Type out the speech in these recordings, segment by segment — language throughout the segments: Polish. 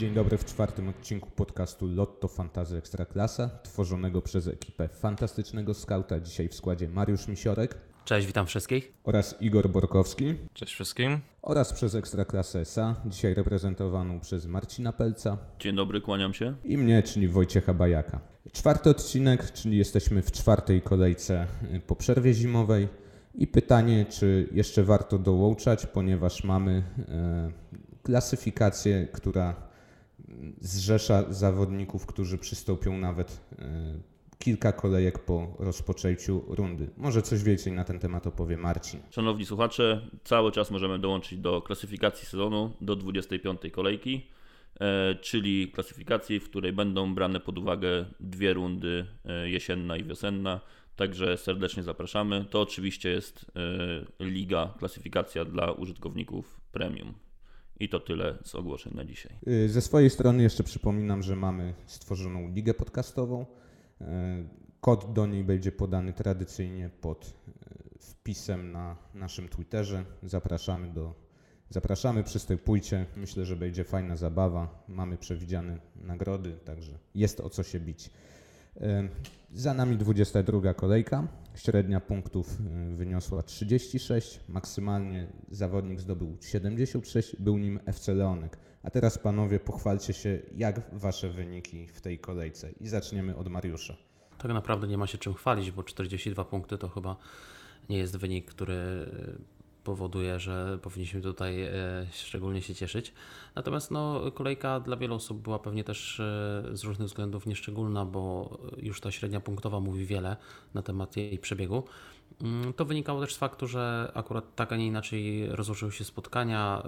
Dzień dobry w czwartym odcinku podcastu Lotto Fantazy Ekstraklasa, tworzonego przez ekipę fantastycznego skauta. Dzisiaj w składzie Mariusz Misiorek Cześć, witam wszystkich. oraz Igor Borkowski Cześć wszystkim. oraz przez Ekstraklasę SA, dzisiaj reprezentowaną przez Marcina Pelca Dzień dobry, kłaniam się. i mnie, czyli Wojciecha Bajaka. Czwarty odcinek, czyli jesteśmy w czwartej kolejce y, po przerwie zimowej i pytanie, czy jeszcze warto dołączać, ponieważ mamy e, klasyfikację, która zrzesza zawodników, którzy przystąpią nawet e, kilka kolejek po rozpoczęciu rundy. Może coś więcej na ten temat opowie Marcin. Szanowni słuchacze, cały czas możemy dołączyć do klasyfikacji sezonu do 25 kolejki, e, czyli klasyfikacji, w której będą brane pod uwagę dwie rundy e, jesienna i wiosenna. Także serdecznie zapraszamy. To oczywiście jest liga, klasyfikacja dla użytkowników premium. I to tyle z ogłoszeń na dzisiaj. Y, Ze swojej strony jeszcze przypominam, że mamy stworzoną ligę podcastową. Y, Kod do niej będzie podany tradycyjnie pod y, wpisem na naszym Twitterze. Zapraszamy do Zapraszamy, przystępujcie. Myślę, że będzie fajna zabawa. Mamy przewidziane nagrody, także jest o co się bić. Za nami 22 kolejka. Średnia punktów wyniosła 36. Maksymalnie zawodnik zdobył 76. Był nim FC Leonek. A teraz panowie pochwalcie się, jak wasze wyniki w tej kolejce. I zaczniemy od Mariusza. Tak naprawdę nie ma się czym chwalić, bo 42 punkty to chyba nie jest wynik, który powoduje, że powinniśmy tutaj e, szczególnie się cieszyć. Natomiast no, kolejka dla wielu osób była pewnie też e, z różnych względów nieszczególna, bo już ta średnia punktowa mówi wiele na temat jej przebiegu. Mm, To wynikało też z faktu, że akurat tak, a nie inaczej rozłożyły się spotkania,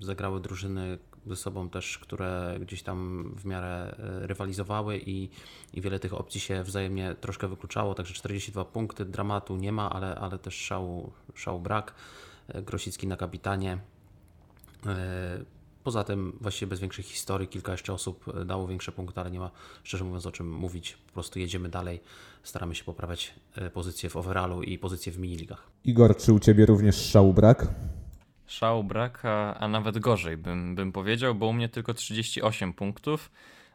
y, zagrały drużyny ze sobą też, które gdzieś tam w miarę rywalizowały i, i wiele tych opcji się wzajemnie troszkę wykluczało, także 42 punkty, dramatu nie ma, ale, ale też szału, szału brak. Y, Grosicki na kapitanie. Y, Poza tym właściwie bez większych historii, kilka jeszcze osób y, dało większe punkty, ale nie ma szczerze mówiąc o czym mówić. Po prostu jedziemy dalej, staramy się poprawiać pozycję w overallu i pozycję w miniligach. Igor, czy u ciebie również szału brak? Szału brak, a, a nawet gorzej bym, bym powiedział, bo u mnie tylko 38 punktów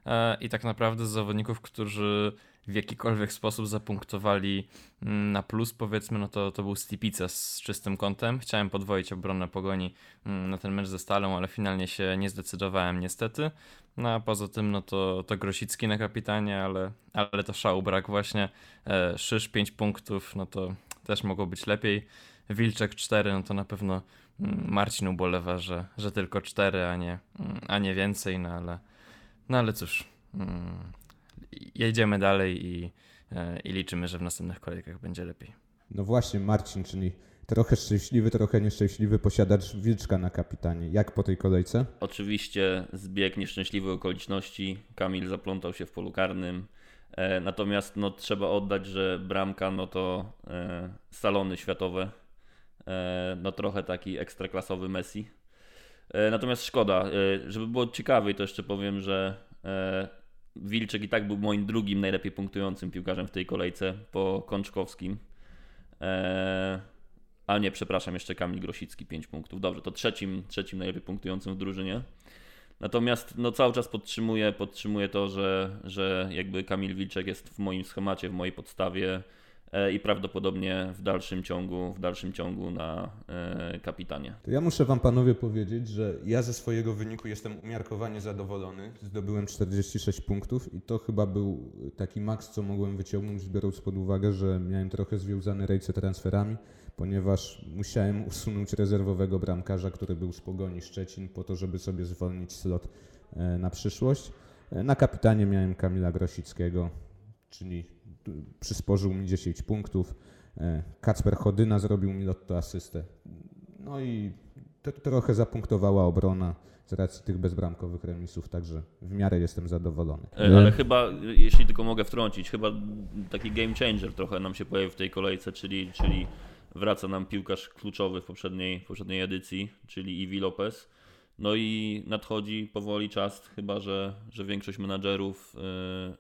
e, i tak naprawdę z zawodników, którzy w jakikolwiek sposób zapunktowali mm, na plus, powiedzmy, no to, to był Stipica z czystym kątem. Chciałem podwoić obronę pogoni mm, na ten mecz ze Stalą, ale finalnie się nie zdecydowałem niestety. No a poza tym, no to, to Grosicki na kapitanie, ale, ale to szału brak właśnie. E, Szysz 5 punktów, no to też mogło być lepiej. Wilczek 4, no to na pewno mm, Marcin ubolewa, że, że tylko 4, a nie, a nie więcej, no ale, no ale cóż, jedziemy dalej i, e, i liczymy, że w następnych kolejkach będzie lepiej. No właśnie, Marcin, czyli trochę szczęśliwy, trochę nieszczęśliwy posiadacz Wilczka na kapitanie. Jak po tej kolejce? Oczywiście zbieg nieszczęśliwych okoliczności. Kamil zaplątał się w polu karnym. E, natomiast no, trzeba oddać, że bramka no to e, salony światowe. E, no trochę taki ekstraklasowy Messi. E, natomiast szkoda, e, żeby było ciekawiej, to jeszcze powiem, że e, Wilczek i tak był moim drugim najlepiej punktującym piłkarzem w tej kolejce po Kączkowskim. E, a nie, przepraszam, jeszcze Kamil Grosicki 5 punktów. Dobrze, to trzecim, trzecim najlepiej punktującym w drużynie. Natomiast no, cały czas podtrzymuję, podtrzymuję to, że, że jakby Kamil Wilczek jest w moim schemacie, w mojej podstawie i prawdopodobnie w dalszym ciągu, w dalszym ciągu na e, kapitanie. To ja muszę Wam panowie powiedzieć, że ja ze swojego wyniku jestem umiarkowanie zadowolony. Zdobyłem 46 punktów i to chyba był taki maks, co mogłem wyciągnąć, biorąc pod uwagę, że miałem trochę związane rejce transferami, ponieważ musiałem usunąć rezerwowego bramkarza, który był z Pogoni Szczecin, po to, żeby sobie zwolnić slot e, na przyszłość. E, Na kapitanie miałem Kamila Grosickiego, czyli przysporzył mi 10 punktów. E, Kacper Chodyna zrobił mi lotto asystę. No i to, trochę zapunktowała obrona z racji tych bezbramkowych remisów, także w miarę jestem zadowolony. E, Ale chyba, jeśli tylko mogę wtrącić, chyba taki game changer trochę nam się pojawił w tej kolejce, czyli, czyli wraca nam piłkarz kluczowy w poprzedniej, w poprzedniej edycji, czyli Iwi Lopez. No i nadchodzi powoli czas, chyba że, że większość menadżerów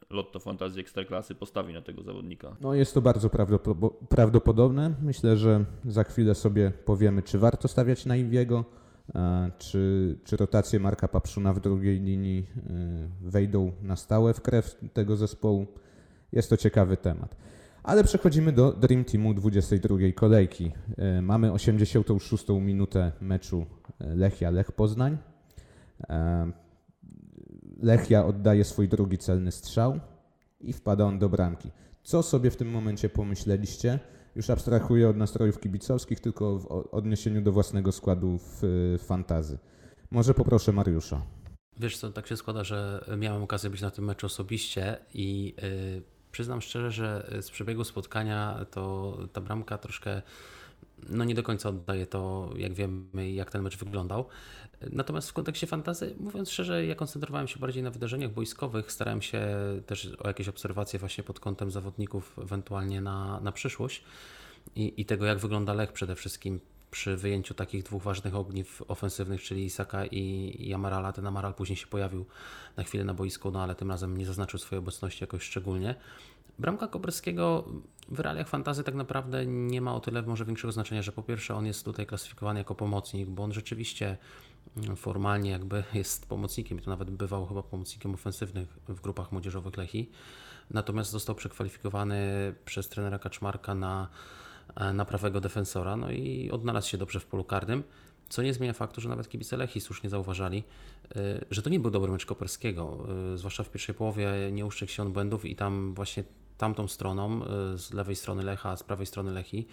y, Lotto Fantazji Ekstraklasy postawi na tego zawodnika. No jest to bardzo prawdopo- prawdopodobne. Myślę, że za chwilę sobie powiemy, czy warto stawiać na Iwiego. E, Czy, czy rotacje Marka Papszuna w drugiej linii e, wejdą na stałe w krew tego zespołu? Jest to ciekawy temat. Ale przechodzimy do Dream Teamu 22 kolejki. E, Mamy 86 minutę meczu e, Lechia-Lech Poznań. E, Lechia oddaje swój drugi celny strzał i wpada on do bramki. Co sobie w tym momencie pomyśleliście? Już abstrahuję od nastrojów kibicowskich, tylko w odniesieniu do własnego składu w fantazy. Może poproszę Mariusza. Wiesz co, tak się składa, że miałem okazję być na tym meczu osobiście i y, przyznam szczerze, że z przebiegu spotkania to ta bramka troszkę no nie do końca oddaje to, jak wiemy, jak ten mecz wyglądał. Natomiast w kontekście fantazy, mówiąc szczerze, ja koncentrowałem się bardziej na wydarzeniach boiskowych, starałem się też o jakieś obserwacje właśnie pod kątem zawodników, ewentualnie na, na przyszłość i, i tego, jak wygląda Lech przede wszystkim przy wyjęciu takich dwóch ważnych ogniw ofensywnych, czyli Isaka i, Amarala. Ten Amaral później się pojawił na chwilę na boisku, no ale tym razem nie zaznaczył swojej obecności jakoś szczególnie. Bramka Koberskiego w realiach fantazy tak naprawdę nie ma o tyle może większego znaczenia, że po pierwsze on jest tutaj klasyfikowany jako pomocnik, bo on rzeczywiście mm, formalnie jakby jest pomocnikiem i to nawet bywał chyba pomocnikiem ofensywnych w grupach młodzieżowych Lechi. Natomiast został przekwalifikowany przez trenera Kaczmarka na, na prawego defensora, no i odnalazł się dobrze w polu karnym. Co nie zmienia faktu, że nawet kibice Lechi słusznie zauważali, y, że to nie był dobry mecz Koperskiego. y, Zwłaszcza w pierwszej połowie nie uszczekł się on błędów i tam właśnie tamtą stroną, z lewej strony Lecha, z prawej strony Lechi,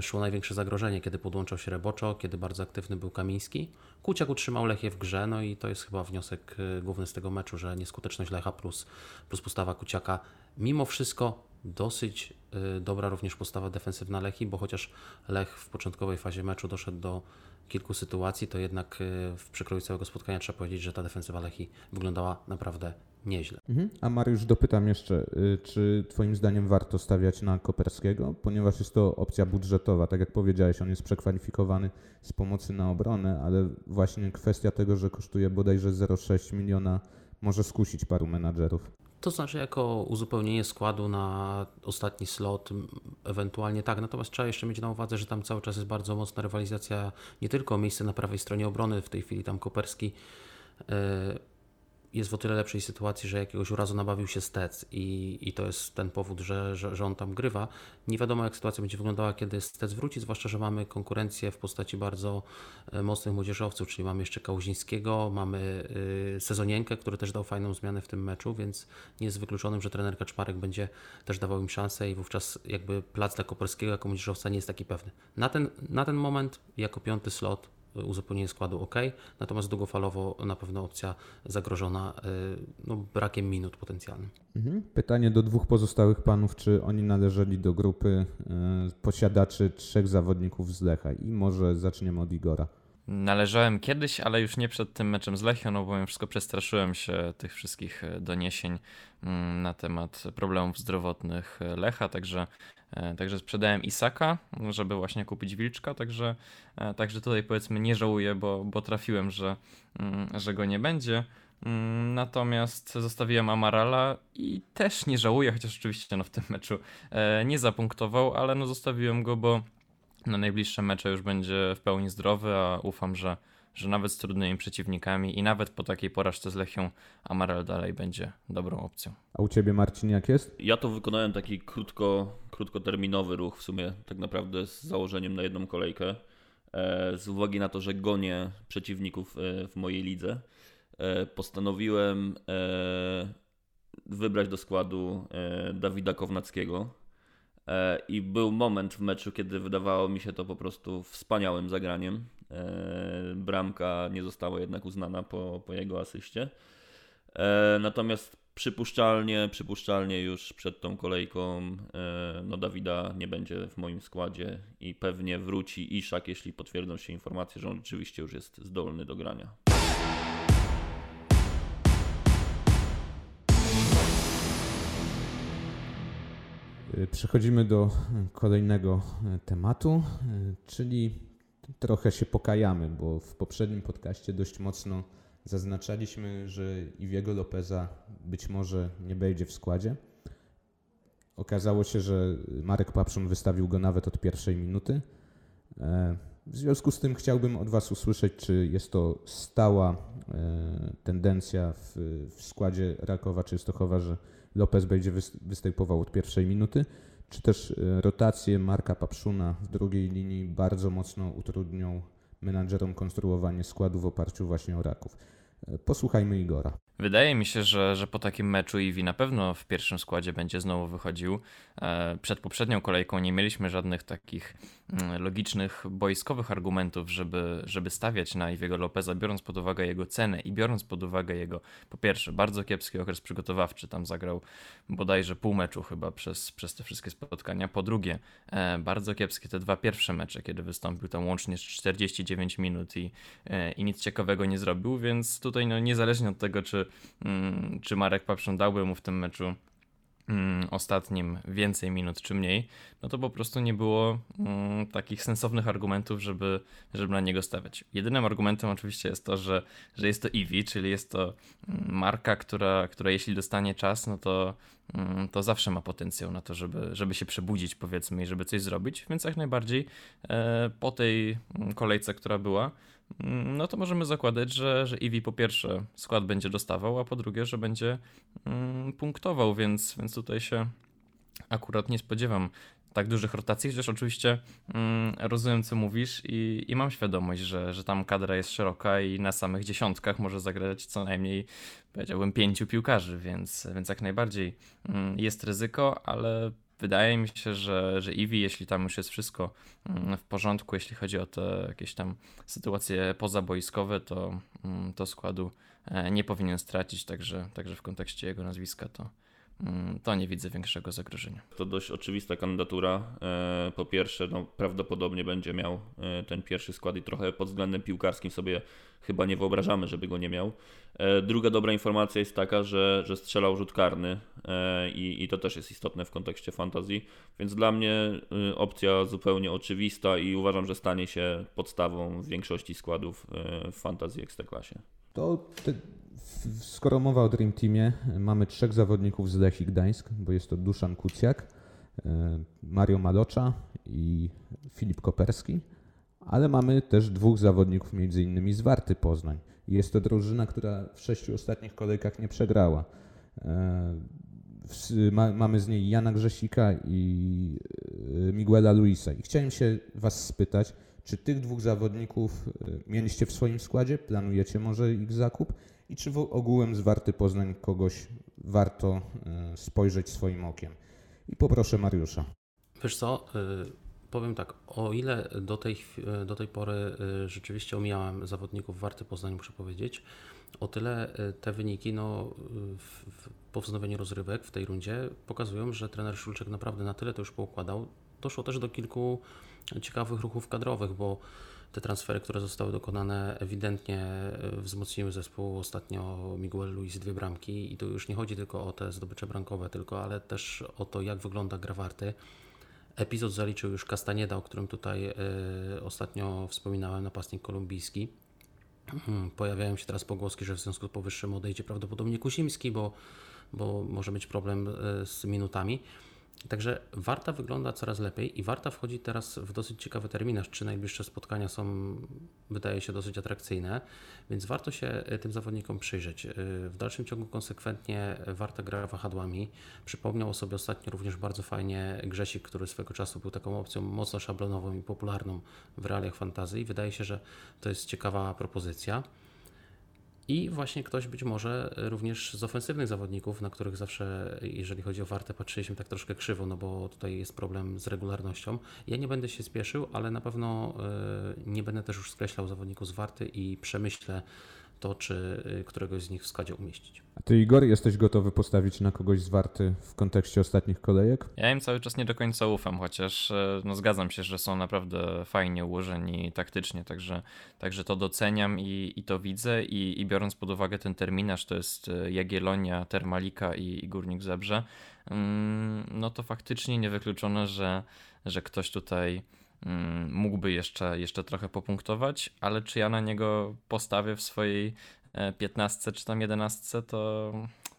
szło największe zagrożenie, kiedy podłączał się Reboczo, kiedy bardzo aktywny był Kamiński. Kuciak utrzymał Lechię w grze, no i to jest chyba wniosek główny z tego meczu, że nieskuteczność Lecha plus, plus postawa Kuciaka. Mimo wszystko dosyć y, dobra również postawa defensywna Lechi, bo chociaż Lech w początkowej fazie meczu doszedł do kilku sytuacji, to jednak y, w przekroju całego spotkania trzeba powiedzieć, że ta defensywa Lechi wyglądała naprawdę nieźle. Mhm. A Mariusz, dopytam jeszcze, y, czy Twoim zdaniem warto stawiać na Koperskiego, ponieważ jest to opcja budżetowa. Tak jak powiedziałeś, on jest przekwalifikowany z pomocy na obronę, ale właśnie kwestia tego, że kosztuje bodajże 0,6 miliona, może skusić paru menadżerów. To znaczy jako uzupełnienie składu na ostatni slot, ewentualnie tak. Natomiast trzeba jeszcze mieć na uwadze, że tam cały czas jest bardzo mocna rywalizacja nie tylko o miejsce na prawej stronie obrony, w tej chwili tam Koperski e, jest w o tyle lepszej sytuacji, że jakiegoś urazu nabawił się Stec i, i to jest ten powód, że, że, że on tam grywa. Nie wiadomo jak sytuacja będzie wyglądała, kiedy Stec wróci, zwłaszcza, że mamy konkurencję w postaci bardzo e, mocnych młodzieżowców, czyli mamy jeszcze Kałuzińskiego, mamy y, Sezonienkę, który też dał fajną zmianę w tym meczu, więc nie jest wykluczonym, że trener Kaczmarek będzie też dawał im szansę i wówczas jakby plac dla Koperskiego jako młodzieżowca nie jest taki pewny. Na ten, na ten moment jako piąty slot uzupełnienie składu ok, natomiast długofalowo na pewno opcja zagrożona y, no, brakiem minut potencjalnym. Mhm. Pytanie do dwóch pozostałych panów, czy oni należeli do grupy y, posiadaczy trzech zawodników z Lecha i może zaczniemy od Igora. Należałem kiedyś, ale już nie przed tym meczem z Lechią, no bo mimo wszystko przestraszyłem się tych wszystkich e, doniesień mm, na temat problemów zdrowotnych e, Lecha, także, e, także sprzedałem Isaka, żeby właśnie kupić Wilczka, także, także tutaj powiedzmy nie żałuję, bo, bo trafiłem, że, mm, że go nie będzie. Mm, Natomiast zostawiłem Amarala i też nie żałuję, chociaż oczywiście no, w tym meczu nie zapunktował, ale no zostawiłem go, bo na najbliższe mecze już będzie w pełni zdrowy, a ufam, że, że nawet z trudnymi przeciwnikami i nawet po takiej porażce z Lechią Amaral dalej będzie dobrą opcją. A u Ciebie Marcin jak jest? Ja to wykonałem taki krótko, krótkoterminowy ruch w sumie, tak naprawdę z założeniem na jedną kolejkę. E, z uwagi na to, że gonię przeciwników e, w mojej lidze, e, postanowiłem wybrać do składu Dawida Kownackiego. E, I był moment w meczu, kiedy wydawało mi się to po prostu wspaniałym zagraniem. E, Bramka nie została jednak uznana po, po jego asyście. E, Natomiast przypuszczalnie, przypuszczalnie już przed tą kolejką no Dawida nie będzie w moim składzie i pewnie wróci Iszak, jeśli potwierdzą się informacje, że on rzeczywiście już jest zdolny do grania. Przechodzimy do y, kolejnego y, tematu, y, czyli trochę się pokajamy, bo w poprzednim podcaście dość mocno zaznaczaliśmy, że Iwiego Lopeza być może nie będzie w składzie. Okazało się, że Marek Papszun wystawił go nawet od pierwszej minuty. E, W związku z tym chciałbym od Was usłyszeć, czy jest to stała e, tendencja w, w składzie Rakowa Częstochowa, że Lopez będzie występował od pierwszej minuty, czy też e, rotacje Marka Papszuna w drugiej linii bardzo mocno utrudnią menadżerom konstruowanie składu w oparciu właśnie o Raków. E, posłuchajmy Igora. Wydaje mi się, że, że po takim meczu Iwi na pewno w pierwszym składzie będzie znowu wychodził. E, przed poprzednią kolejką nie mieliśmy żadnych takich logicznych, boiskowych argumentów, żeby, żeby stawiać na Iwiego Lopeza, biorąc pod uwagę jego cenę i biorąc pod uwagę jego, po pierwsze, bardzo kiepski okres przygotowawczy, tam zagrał bodajże pół meczu chyba przez, przez te wszystkie spotkania. Po drugie, e, bardzo kiepskie te dwa pierwsze mecze, kiedy wystąpił tam łącznie 49 minut i, e, i nic ciekawego nie zrobił, więc tutaj no, niezależnie od tego, czy Mm, czy Marek Papszon dałby mu w tym meczu mm, ostatnim więcej minut czy mniej, no to po prostu nie było mm, takich sensownych argumentów, żeby, żeby na niego stawiać. Jedynym argumentem oczywiście jest to, że, że jest to Eevee, czyli jest to marka, która, która jeśli dostanie czas, no to, to zawsze ma potencjał na to, żeby, żeby się przebudzić powiedzmy i żeby coś zrobić, więc jak najbardziej e, po tej kolejce, która była, Mm, no to możemy zakładać, że, że Eevee po pierwsze skład będzie dostawał, a po drugie, że będzie mm, punktował, więc, więc tutaj się akurat nie spodziewam tak dużych rotacji, chociaż oczywiście mm, rozumiem, co mówisz i, i mam świadomość, że, że tam kadra jest szeroka i na samych dziesiątkach może zagrać co najmniej, powiedziałbym, pięciu piłkarzy, więc, więc jak najbardziej mm, jest ryzyko, ale wydaje mi się, że, że Eevee, jeśli tam już jest wszystko mm, w porządku, jeśli chodzi o te jakieś tam sytuacje pozaboiskowe, to, mm, to składu e, nie powinien stracić, także, także w kontekście jego nazwiska to, to nie widzę większego zagrożenia. To dość oczywista kandydatura. E, po pierwsze, no, prawdopodobnie będzie miał e, ten pierwszy skład i trochę pod względem piłkarskim sobie chyba nie wyobrażamy, żeby go nie miał. E, druga dobra informacja jest taka, że, że strzelał rzut karny i, i to też jest istotne w kontekście fantazji, więc dla mnie opcja zupełnie oczywista i uważam, że stanie się podstawą w większości składów w fantazji ekstraklasie. To skoro mowa o Dream Teamie, mamy trzech zawodników z Lechii Gdańsk, bo jest to Duszan Kucjak, Mario Malocza i Filip Koperski ale mamy też dwóch zawodników, między innymi z Warty Poznań. Jest to drużyna, która w sześciu ostatnich kolejkach nie przegrała. E, mamy z niej Jana Grzesika i e, Miguela Luisa. I chciałem się Was spytać, czy tych dwóch zawodników e, mieliście w swoim składzie? Planujecie może ich zakup? I czy w ogółem z Warty Poznań kogoś warto spojrzeć swoim okiem? I poproszę Mariusza. Wiesz co, powiem tak, o ile do tej, do tej pory rzeczywiście omijałem zawodników Warty Poznań, muszę powiedzieć, o tyle te wyniki no, w, w, po wznowieniu rozrywek w tej rundzie pokazują, że trener Szulczek naprawdę na tyle to już poukładał. Doszło też do kilku ciekawych ruchów kadrowych, bo te transfery, które zostały dokonane, ewidentnie y, wzmocniły zespół. Ostatnio Miguel Luis dwie bramki i tu już nie chodzi tylko o te zdobycze bramkowe, tylko ale też o to, jak wygląda gra Warty. Epizod zaliczył już Castanieda, o którym tutaj y, ostatnio wspominałem, napastnik kolumbijski. Hmm, pojawiają się teraz pogłoski, że w związku z powyższym odejdzie prawdopodobnie Kusimski, bo, bo może być problem y, z minutami. Także Warta wygląda coraz lepiej i Warta wchodzi teraz w dosyć ciekawy terminarz. Trzy najbliższe spotkania są, wydaje się, dosyć atrakcyjne, więc warto się e, tym zawodnikom przyjrzeć. E, w dalszym ciągu konsekwentnie Warta gra wahadłami. Przypomniał o sobie ostatnio również bardzo fajnie Grzesik, który swego czasu był taką opcją mocno szablonową i popularną w realiach fantazji. Wydaje się, że to jest ciekawa propozycja. I właśnie ktoś być może również z ofensywnych zawodników, na których zawsze, jeżeli chodzi o wartę, patrzyliśmy tak troszkę krzywo, no bo tutaj jest problem z regularnością. Ja nie będę się spieszył, ale na pewno e, nie będę też już skreślał zawodników z warty i przemyślę to, czy y, któregoś z nich w składzie umieścić. A ty, Igor, jesteś gotowy postawić na kogoś zwarty w kontekście ostatnich kolejek? Ja im cały czas nie do końca ufam, chociaż e, no, zgadzam się, że są naprawdę fajnie ułożeni taktycznie, także, także to doceniam i, i to widzę i, i biorąc pod uwagę ten terminarz, to jest e, Jagielonia, Termalika i, i Górnik Zabrze, mm, no to faktycznie niewykluczone, że, że ktoś tutaj mógłby jeszcze, jeszcze trochę popunktować, ale czy ja na niego postawię w swojej 15 e, czy tam 11, to,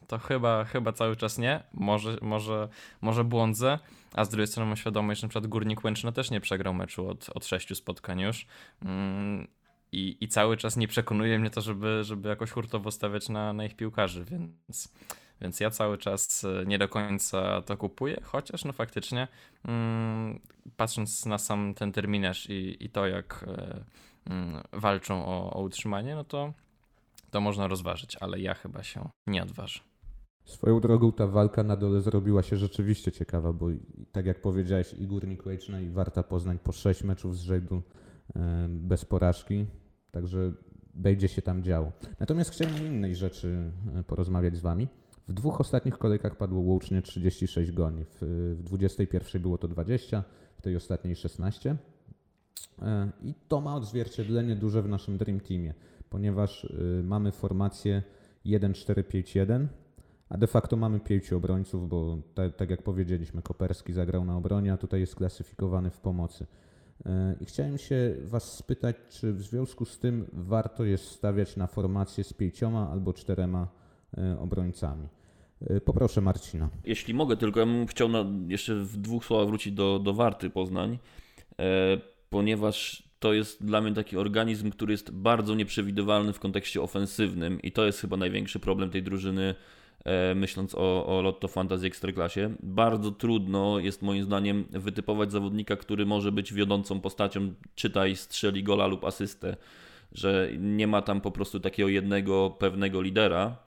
to chyba, chyba cały czas nie. Może, może, może błądzę. A z drugiej strony mam świadomość, że przykład Górnik Łęczna też nie przegrał meczu od, od sześciu spotkań już. Mm, i, I cały czas nie przekonuje mnie to, żeby, żeby jakoś hurtowo stawiać na, na ich piłkarzy, więc, więc ja cały czas e, nie do końca to kupuję, chociaż no faktycznie mm, patrząc na sam ten terminarz i, i to, jak e, mm, walczą o, o utrzymanie, no to, to można rozważyć, ale ja chyba się nie odważę. Swoją drogą ta walka na dole zrobiła się rzeczywiście ciekawa, bo tak jak powiedziałeś, i Górnik Łęczna i Warta Poznań po sześć meczów z rzędu e, bez porażki, także będzie się tam działo. Natomiast chciałem o innej rzeczy porozmawiać z Wami. W dwóch ostatnich kolejkach padło łącznie 36 goni. W, w 21 było to 20, w tej ostatniej 16. E, I to ma odzwierciedlenie duże w naszym Dream Teamie, ponieważ y, mamy formację 1-4-5-1, a de facto mamy pięciu obrońców, bo ta, tak jak powiedzieliśmy, Koperski zagrał na obronie, a tutaj jest klasyfikowany w pomocy. E, I chciałem się Was spytać, czy w związku z tym warto jest stawiać na formację z pięcioma albo czterema e, obrońcami. E, Poproszę Marcina. Jeśli mogę, tylko ja bym chciał na, jeszcze w dwóch słowach wrócić do, do Warty Poznań, e, ponieważ to jest dla mnie taki organizm, który jest bardzo nieprzewidywalny w kontekście ofensywnym i to jest chyba największy problem tej drużyny, e, myśląc o, o Lotto Fantasy Ekstraklasie. Bardzo trudno jest moim zdaniem wytypować zawodnika, który może być wiodącą postacią, czytaj strzeli gola lub asystę, że nie ma tam po prostu takiego jednego pewnego lidera.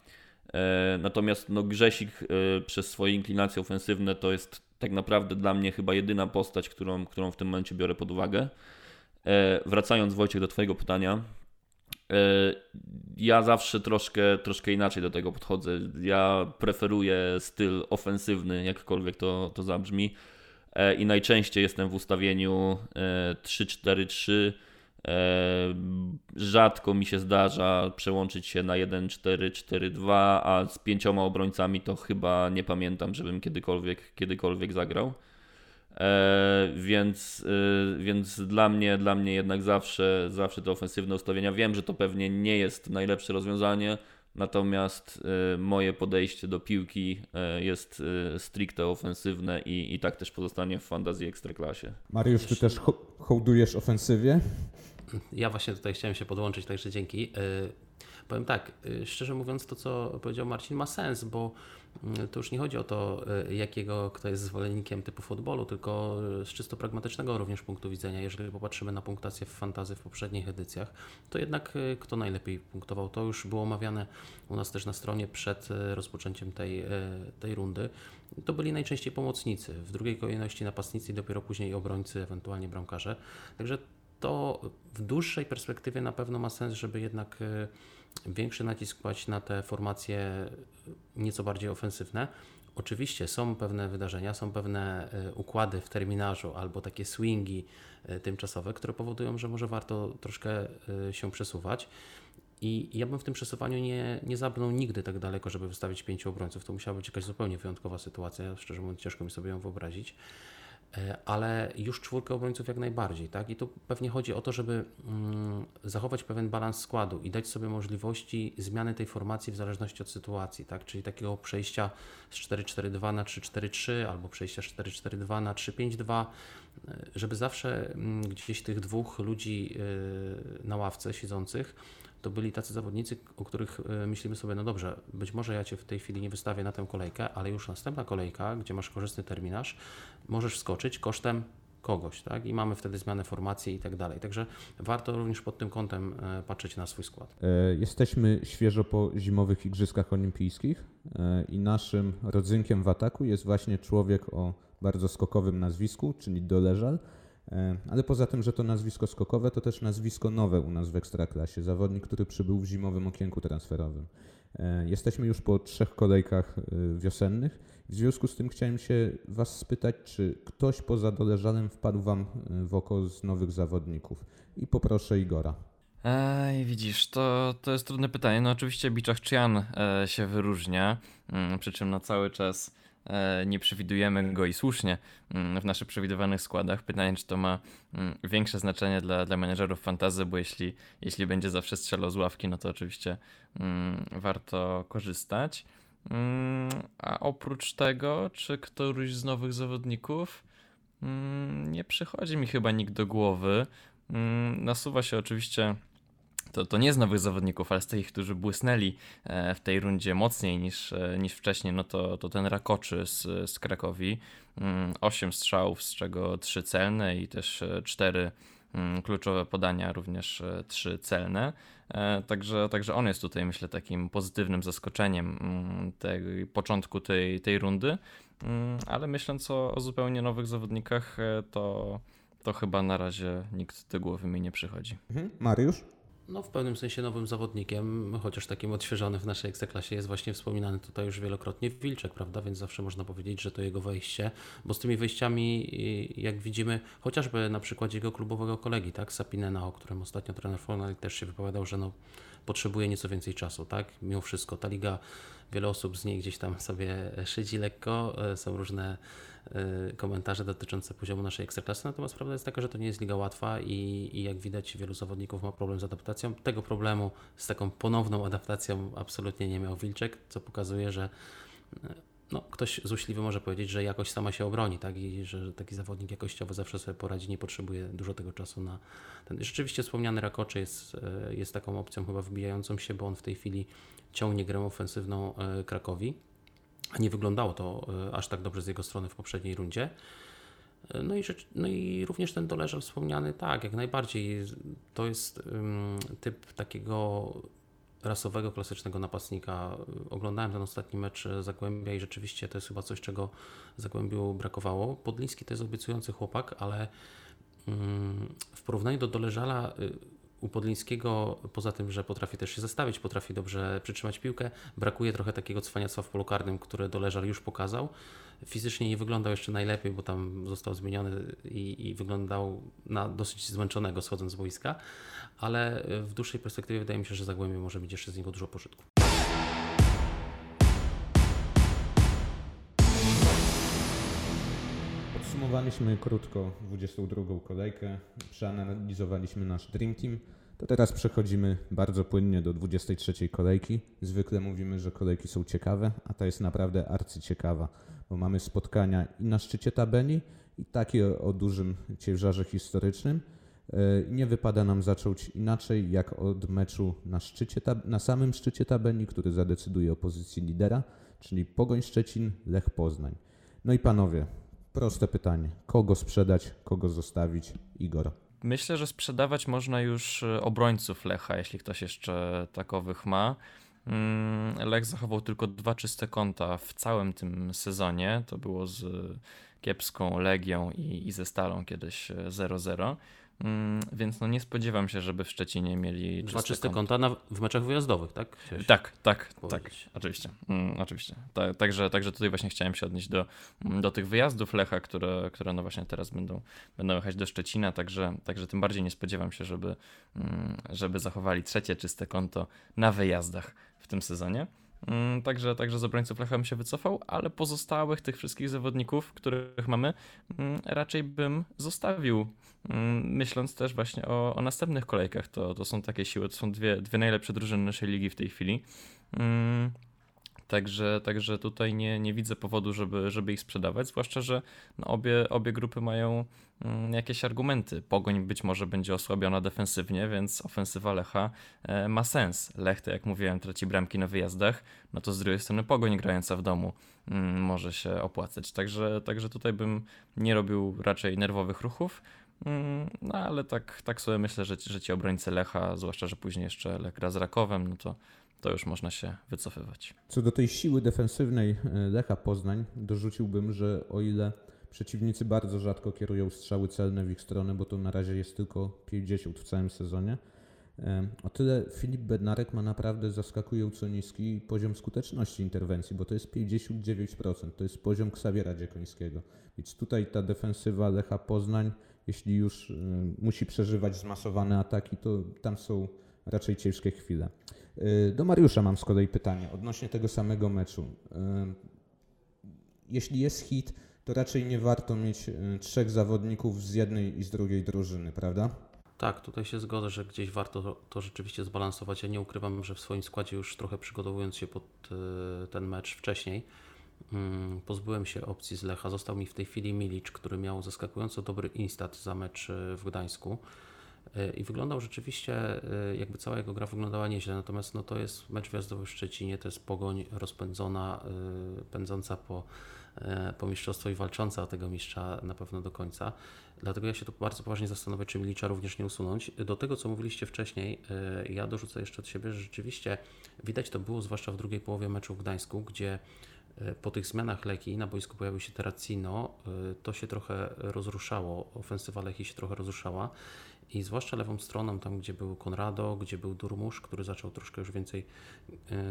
E, Natomiast no, Grzesik e, przez swoje inklinacje ofensywne to jest tak naprawdę dla mnie chyba jedyna postać, którą, którą w tym momencie biorę pod uwagę. E, Wracając Wojciech do Twojego pytania, ja zawsze troszkę, troszkę inaczej do tego podchodzę. Ja preferuję styl ofensywny, jakkolwiek to, to zabrzmi i najczęściej jestem w ustawieniu e, 3-4-3. E, Rzadko mi się zdarza przełączyć się na 1-4-4-2, a z pięcioma obrońcami to chyba nie pamiętam, żebym kiedykolwiek, kiedykolwiek zagrał. E, więc, e, więc dla mnie, dla mnie jednak zawsze, zawsze te ofensywne ustawienia. Wiem, że to pewnie nie jest najlepsze rozwiązanie, natomiast e, moje podejście do piłki e, jest e, stricte ofensywne i, i tak też pozostanie w fantazji ekstraklasie. Mariusz, Ty też ho- hołdujesz ofensywie? Ja właśnie tutaj chciałem się podłączyć, także dzięki. Yy, Powiem tak, yy, szczerze mówiąc, to co powiedział Marcin ma sens, bo yy, to już nie chodzi o to, yy, jakiego kto jest zwolennikiem typu futbolu, tylko z czysto pragmatycznego również punktu widzenia. Jeżeli popatrzymy na punktację w fantazy w poprzednich edycjach, to jednak kto najlepiej punktował, to już było omawiane u nas też na stronie przed rozpoczęciem tej, tej rundy. To byli najczęściej pomocnicy, w drugiej kolejności napastnicy dopiero później obrońcy, ewentualnie bramkarze. Także to w dłuższej perspektywie na pewno ma sens, żeby jednak y, większy nacisk kłaść na te formacje y, nieco bardziej ofensywne. Oczywiście są pewne wydarzenia, są pewne y, układy w terminarzu albo takie swingi tymczasowe, które powodują, że może warto troszkę się przesuwać. I ja bym w tym przesuwaniu nie, nie zabrnął nigdy tak daleko, żeby wystawić pięciu obrońców. To musiała być jakaś zupełnie wyjątkowa sytuacja. Szczerze mówiąc, ciężko mi sobie ją wyobrazić. E, ale już czwórkę obrońców jak najbardziej, tak? I tu pewnie chodzi o to, żeby mm, zachować pewien balans składu i dać sobie możliwości zmiany tej formacji w zależności od sytuacji, tak? Czyli takiego przejścia z 4-4-2 na 3-4-3 albo przejścia z 4-4-2 na 3-5-2, e, żeby zawsze mm, gdzieś tych dwóch ludzi e, na ławce siedzących to byli tacy zawodnicy, o których e, myślimy sobie, no dobrze, być może ja Cię w tej chwili nie wystawię na tę kolejkę, ale już następna kolejka, gdzie masz korzystny terminarz, możesz wskoczyć kosztem kogoś, tak? I mamy wtedy zmianę formacji i tak dalej. Także warto również pod tym kątem e, patrzeć na swój skład. E, Jesteśmy świeżo po zimowych Igrzyskach Olimpijskich i naszym rodzynkiem w ataku jest właśnie człowiek o bardzo skokowym nazwisku, czyli Doleżal. E, Ale poza tym, że to nazwisko skokowe, to też nazwisko nowe u nas w Ekstraklasie. Zawodnik, który przybył w zimowym okienku transferowym. E, Jesteśmy już po trzech kolejkach e, wiosennych. W związku z tym chciałem się Was spytać, czy ktoś poza Doleżalem wpadł Wam w oko z nowych zawodników. I poproszę Igora. Ej, widzisz, to, to jest trudne pytanie. No oczywiście Biczach Chian się wyróżnia, mm, przy czym na cały czas nie przewidujemy go i słusznie mm, w naszych przewidywanych składach. Pytanie, czy to ma mm, większe znaczenie dla, dla menedżerów fantazy, bo jeśli, jeśli będzie zawsze strzelał z ławki, no to oczywiście mm, warto korzystać. A oprócz tego, czy któryś z nowych zawodników, nie przychodzi mi chyba nikt do głowy. Nasuwa się oczywiście to, to nie z nowych zawodników, ale z tych, którzy błysnęli e, w tej rundzie mocniej niż, e, niż wcześniej, no to, to ten Rakoczy z, z Krakowi. 8 mm, strzałów, z czego 3 celne i też 4 mm, kluczowe podania, również 3 celne. E, także, także on jest tutaj, myślę, takim pozytywnym zaskoczeniem mm, początku tej, tej rundy. Ale myśląc o, o zupełnie nowych zawodnikach, to, to chyba na razie nikt do głowy mi nie przychodzi. Mhm. Mariusz? No, w pewnym sensie nowym zawodnikiem, chociaż takim odświeżonym w naszej ekstraklasie jest właśnie wspominany tutaj już wielokrotnie Wilczek, prawda? Więc zawsze można powiedzieć, że to jego wejście, bo z tymi wejściami, jak widzimy, chociażby na przykładzie jego klubowego kolegi, tak? Sapinena, o którym ostatnio trener Fornal też się wypowiadał, że no, potrzebuje nieco więcej czasu, tak? Mimo wszystko ta liga, wiele osób z niej gdzieś tam sobie szydzi lekko, e, są różne komentarze dotyczące poziomu naszej ekstraklasy, natomiast prawda jest taka, że to nie jest liga łatwa i, i jak widać wielu zawodników ma problem z adaptacją. Tego problemu z taką ponowną adaptacją absolutnie nie miał Wilczek, co pokazuje, że y, no, ktoś złośliwy może powiedzieć, że jakoś sama się obroni, tak? I że taki zawodnik jakościowy zawsze sobie poradzi, nie potrzebuje dużo tego czasu na ten. Rzeczywiście wspomniany Rakoczy jest, y, jest taką opcją chyba wbijającą się, bo on w tej chwili ciągnie grę ofensywną Krakowi nie wyglądało to e, aż tak dobrze z jego strony w poprzedniej rundzie. E, no i, rzecz, no i również ten doleżał wspomniany, tak, jak najbardziej. To jest typ takiego rasowego, klasycznego napastnika. Oglądałem ten ostatni mecz Zagłębia i rzeczywiście to jest chyba coś, czego Zagłębiu brakowało. Podliński to jest obiecujący chłopak, ale w porównaniu do Doleżala y, u Podlińskiego, poza tym, że potrafi też się zestawić, potrafi dobrze przytrzymać piłkę, brakuje trochę takiego cwaniactwa w polu karnym, które Doleżal już pokazał. Fizycznie nie wyglądał jeszcze najlepiej, bo tam został zmieniony i, i wyglądał na dosyć zmęczonego schodząc z boiska, ale w dłuższej perspektywie wydaje mi się, że Zagłębie może mieć jeszcze z niego dużo pożytku. Podsumowaliśmy krótko 22 kolejkę, przeanalizowaliśmy nasz Dream Team. To teraz przechodzimy bardzo płynnie do 23 kolejki. Zwykle mówimy, że kolejki są ciekawe, a ta jest naprawdę arcyciekawa, bo mamy spotkania i na szczycie tabeli, i takie o dużym ciężarze historycznym. E, nie wypada nam zacząć inaczej jak od meczu na, szczycie na samym szczycie tabeli, który zadecyduje o pozycji lidera, czyli Pogoń Szczecin, Lech Poznań. No i panowie, Proste pytanie. Kogo sprzedać, kogo zostawić? Igor. Myślę, że sprzedawać można już e, obrońców Lecha, jeśli ktoś jeszcze takowych ma. Mm, Lech zachował tylko dwa czyste konta w całym tym sezonie. To było z kiepską Legią i, i ze Stalą kiedyś 0-0. Mm, więc no nie spodziewam się, żeby w Szczecinie mieli Dwa czyste konta na, w meczach wyjazdowych, tak? Chciałeś tak, tak, tak, oczywiście, mm, oczywiście. Ta, także, także tutaj właśnie chciałem się odnieść do, mm, do tych wyjazdów Lecha, które, które no właśnie teraz będą, będą jechać do Szczecina, także, także tym bardziej nie spodziewam się, żeby, mm, żeby zachowali trzecie czyste konto na wyjazdach w tym sezonie. Mm, także, także z obrońców Lecha bym się wycofał, ale pozostałych tych wszystkich zawodników, których mamy, mm, raczej bym zostawił. Mm, myśląc też właśnie o, o następnych kolejkach, to, to są takie siły, to są dwie, dwie najlepsze drużyny naszej ligi w tej chwili. Także, także tutaj nie, nie widzę powodu, żeby, żeby ich sprzedawać, zwłaszcza, że no obie, obie grupy mają mm, jakieś argumenty. Pogoń być może będzie osłabiona defensywnie, więc ofensywa Lecha e, ma sens. Lech, tak jak mówiłem, traci bramki na wyjazdach, no to z drugiej strony Pogoń grająca w domu mm, może się opłacać. Także, także tutaj bym nie robił raczej nerwowych ruchów. Mm, no ale tak, tak sobie myślę, że, że ci obrońcy Lecha, zwłaszcza, że później jeszcze Lech gra z Rakowem, no to to już można się wycofywać. Co do tej siły defensywnej e, Lecha Poznań, dorzuciłbym, że o ile przeciwnicy bardzo rzadko kierują strzały celne w ich stronę, bo to na razie jest tylko 50 w całym sezonie, e, o tyle Filip Bednarek ma naprawdę zaskakująco niski poziom skuteczności interwencji, bo to jest 59%, to jest poziom Ksawiera Dziekońskiego. Więc tutaj ta defensywa Lecha Poznań, jeśli już e, musi przeżywać zmasowane ataki, to tam są raczej ciężkie chwile. Y, do Mariusza mam z kolei pytanie odnośnie tego samego meczu. Y, jeśli jest hit, to raczej nie warto mieć y, trzech zawodników z jednej i z drugiej drużyny, prawda? Tak, tutaj się zgodzę, że gdzieś warto to, rzeczywiście zbalansować. Ja nie ukrywam, że w swoim składzie już trochę przygotowując się pod ten mecz wcześniej, mm, pozbyłem się opcji z Lecha. Został mi w tej chwili Milicz, który miał zaskakująco dobry instat za mecz w Gdańsku. Y, I wyglądał rzeczywiście, y, jakby cała jego gra wyglądała nieźle, natomiast no, to jest mecz wjazdowy w Szczecinie, to jest pogoń rozpędzona, y, pędząca po, po mistrzostwo i walcząca tego mistrza na pewno do końca. Dlatego ja się tu bardzo poważnie zastanowię, czy Milicza również nie usunąć. Do tego, co mówiliście wcześniej, ja dorzucę jeszcze od siebie, że rzeczywiście widać to było, zwłaszcza w drugiej połowie meczu w Gdańsku, gdzie po tych zmianach Leki na boisku pojawił się Terracino, to się trochę rozruszało, ofensywa Leki się trochę rozruszała i zwłaszcza lewą stroną, tam gdzie był Konrado, gdzie był Durmusz, który zaczął troszkę już więcej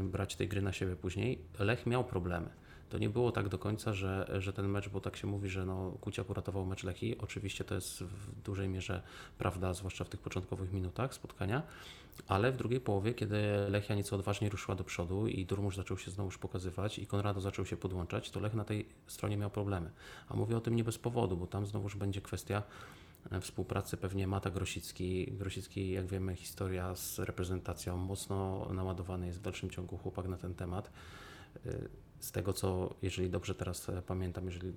brać tej gry na siebie później, Lech miał problemy. To nie było tak do końca, że, że ten mecz, bo tak się mówi, że no, Kuciak uratował mecz Lechi. Oczywiście to jest w dużej mierze prawda, zwłaszcza w tych początkowych minutach spotkania, ale w drugiej połowie, kiedy Lechia nieco odważniej ruszyła do przodu i Durmusz zaczął się znowuż pokazywać i Konrado zaczął się podłączać, to Lech na tej stronie miał problemy. A mówię o tym nie bez powodu, bo tam znowuż będzie kwestia współpracy pewnie Mata Grosicki. Grosicki, jak wiemy, historia z reprezentacją mocno naładowany jest w dalszym ciągu chłopak na ten temat. Y, Z tego co, jeżeli dobrze teraz e, pamiętam, jeżeli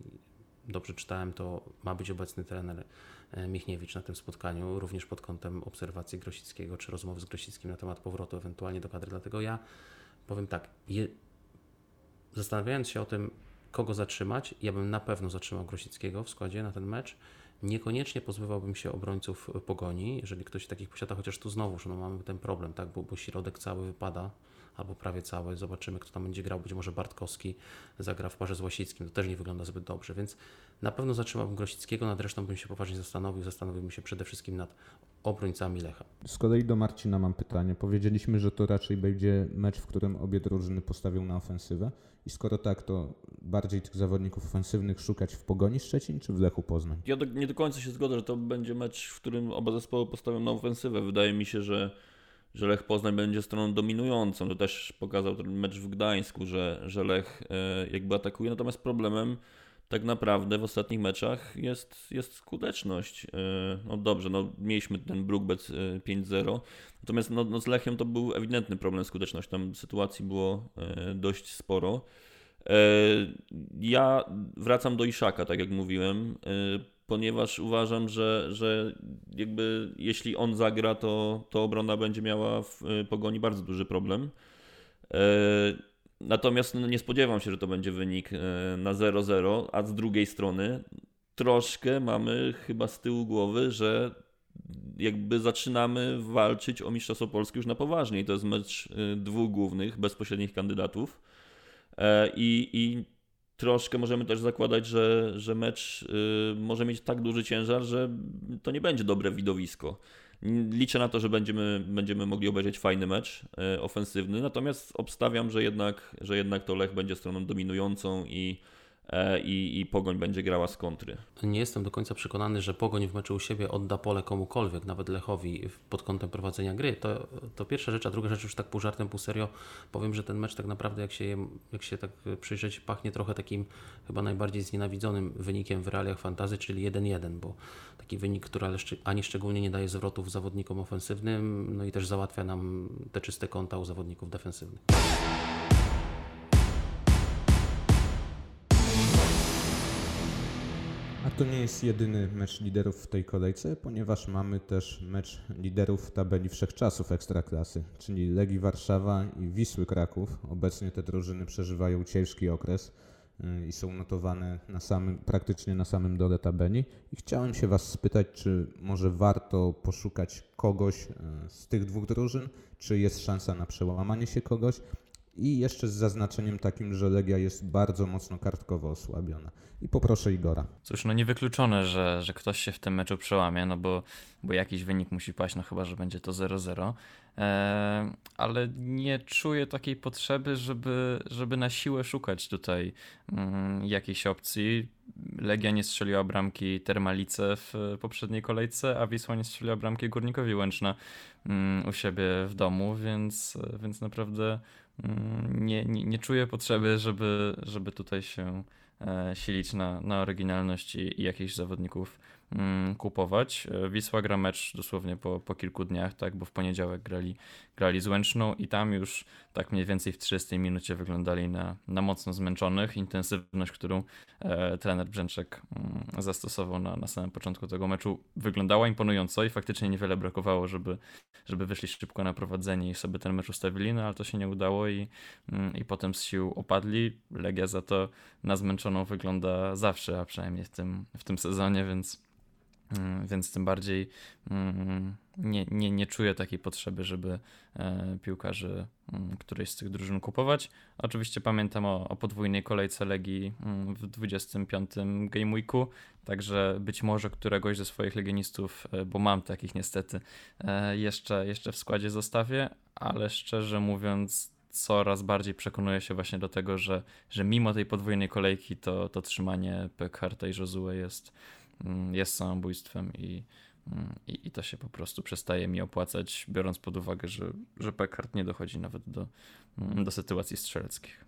dobrze czytałem, to ma być obecny trener e, Michniewicz na tym spotkaniu, również pod kątem obserwacji Grosickiego czy rozmowy z Grosickim na temat powrotu ewentualnie do kadry. Dlatego ja powiem tak, je, zastanawiając się o tym, kogo zatrzymać, ja bym na pewno zatrzymał Grosickiego w składzie na ten mecz. Niekoniecznie pozbywałbym się obrońców pogoni, jeżeli ktoś takich posiada, chociaż tu znowuż no, mamy ten problem, tak, bo, bo środek cały wypada, albo prawie cały. Zobaczymy, kto tam będzie grał. Być może Bartkowski zagra w parze z Łasickim. To też nie wygląda zbyt dobrze, więc na pewno zatrzymałbym Grosickiego, nad resztą bym się poważnie zastanowił. Zastanowiłbym się przede wszystkim nad obrońcami Lecha. Z kolei do Marcina mam pytanie. Powiedzieliśmy, że to raczej będzie mecz, w którym obie drużyny postawią na ofensywę. I skoro tak, to bardziej tych zawodników ofensywnych szukać w Pogoni Szczecin czy w Lechu Poznań? Ja do, nie do końca się zgodzę, że to będzie mecz, w którym oba zespoły postawią na ofensywę. Wydaje mi się, że, że Lech Poznań będzie stroną dominującą. To też pokazał ten mecz w Gdańsku, że, że Lech e, jakby atakuje. Natomiast problemem tak naprawdę w ostatnich meczach jest, jest skuteczność. E, no dobrze, no mieliśmy ten Brookbet e, 5-0, natomiast no, no z Lechem to był ewidentny problem skuteczności. Tam sytuacji było e, dość sporo. E, Ja wracam do Iszaka, tak jak mówiłem, e, ponieważ uważam, że, że jakby jeśli on zagra, to, to obrona będzie miała w e, pogoni bardzo duży problem. Natomiast no, nie spodziewam się, że to będzie wynik e, na 0-0, a z drugiej strony troszkę mamy chyba z tyłu głowy, że jakby zaczynamy walczyć o Mistrzostwo Polskie już na poważnie i to jest mecz e, dwóch głównych, bezpośrednich kandydatów E, i, i troszkę możemy też zakładać, że, że mecz może mieć tak duży ciężar, że to nie będzie dobre widowisko. Liczę na to, że będziemy, będziemy mogli obejrzeć fajny mecz e, ofensywny, natomiast obstawiam, że jednak, że jednak to Lech będzie stroną dominującą i, i, i Pogoń będzie grała z kontry. Nie jestem do końca przekonany, że Pogoń w meczu u siebie odda pole komukolwiek, nawet Lechowi pod kątem prowadzenia gry. To, to pierwsza rzecz, a druga rzecz już tak pół żartem, pół serio, powiem, że ten mecz tak naprawdę jak się, jak się tak przyjrzeć, pachnie trochę takim chyba najbardziej znienawidzonym wynikiem w realiach fantazy, czyli 1-1, bo taki wynik, który ani szczególnie nie daje zwrotów zawodnikom ofensywnym, no i też załatwia nam te czyste konta u zawodników defensywnych. A to nie jest jedyny mecz liderów w tej kolejce, ponieważ mamy też mecz liderów tabeli wszechczasów Ekstraklasy, czyli Legii Warszawa i Wisły Kraków. Obecnie te drużyny przeżywają ciężki okres y, i są notowane na samym, praktycznie na samym dole tabeli. I chciałem się Was spytać, czy może warto poszukać kogoś y, z tych dwóch drużyn, czy jest szansa na przełamanie się kogoś, i jeszcze z zaznaczeniem takim, że Legia jest bardzo mocno kartkowo osłabiona. I poproszę Igora. Cóż, no niewykluczone, że, że ktoś się w tym meczu przełamie, no bo, bo jakiś wynik musi paść, no chyba, że będzie to 0-0. E, ale nie czuję takiej potrzeby, żeby, żeby na siłę szukać tutaj mm, jakiejś opcji. Legia nie strzeliła bramki Termalice w poprzedniej kolejce, a Wisła nie strzeliła bramki Górnikowi Łęczna mm, u siebie w domu, więc, więc naprawdę nie, nie, nie czuję potrzeby, żeby, żeby tutaj się e, silić na, na oryginalność i, i jakichś zawodników mm, kupować. E, Wisła gra mecz dosłownie po, po kilku dniach, tak, bo w poniedziałek grali, grali z Łęczną i tam już tak mniej więcej w 30 minucie wyglądali na, na mocno zmęczonych. Intensywność, którą e, trener Brzęczek mm, zastosował na, na samym początku tego meczu wyglądała imponująco i faktycznie niewiele brakowało, żeby, żeby wyszli szybko na prowadzenie i sobie ten mecz ustawili, no ale to się nie udało i, mm, i potem z sił opadli. Legia za to na zmęczoną wygląda zawsze, a przynajmniej w tym, w tym sezonie, więc, więc tym bardziej mm, nie, nie, nie czuję takiej potrzeby, żeby e, piłkarzy mm, którejś z tych drużyn kupować. Oczywiście pamiętam o, o podwójnej kolejce Legii w 25 Game Weeku, także być może któregoś ze swoich legionistów, e, bo mam takich niestety, e, jeszcze, jeszcze w składzie zostawię, ale szczerze mówiąc coraz bardziej przekonuję się właśnie do tego, że, że mimo tej podwójnej kolejki to, to trzymanie Pekharta i Josue jest, mm, jest samobójstwem i, mm, i, i to się po prostu przestaje mi opłacać, biorąc pod uwagę, że, że Pekhart nie dochodzi nawet do, mm, do sytuacji strzeleckich.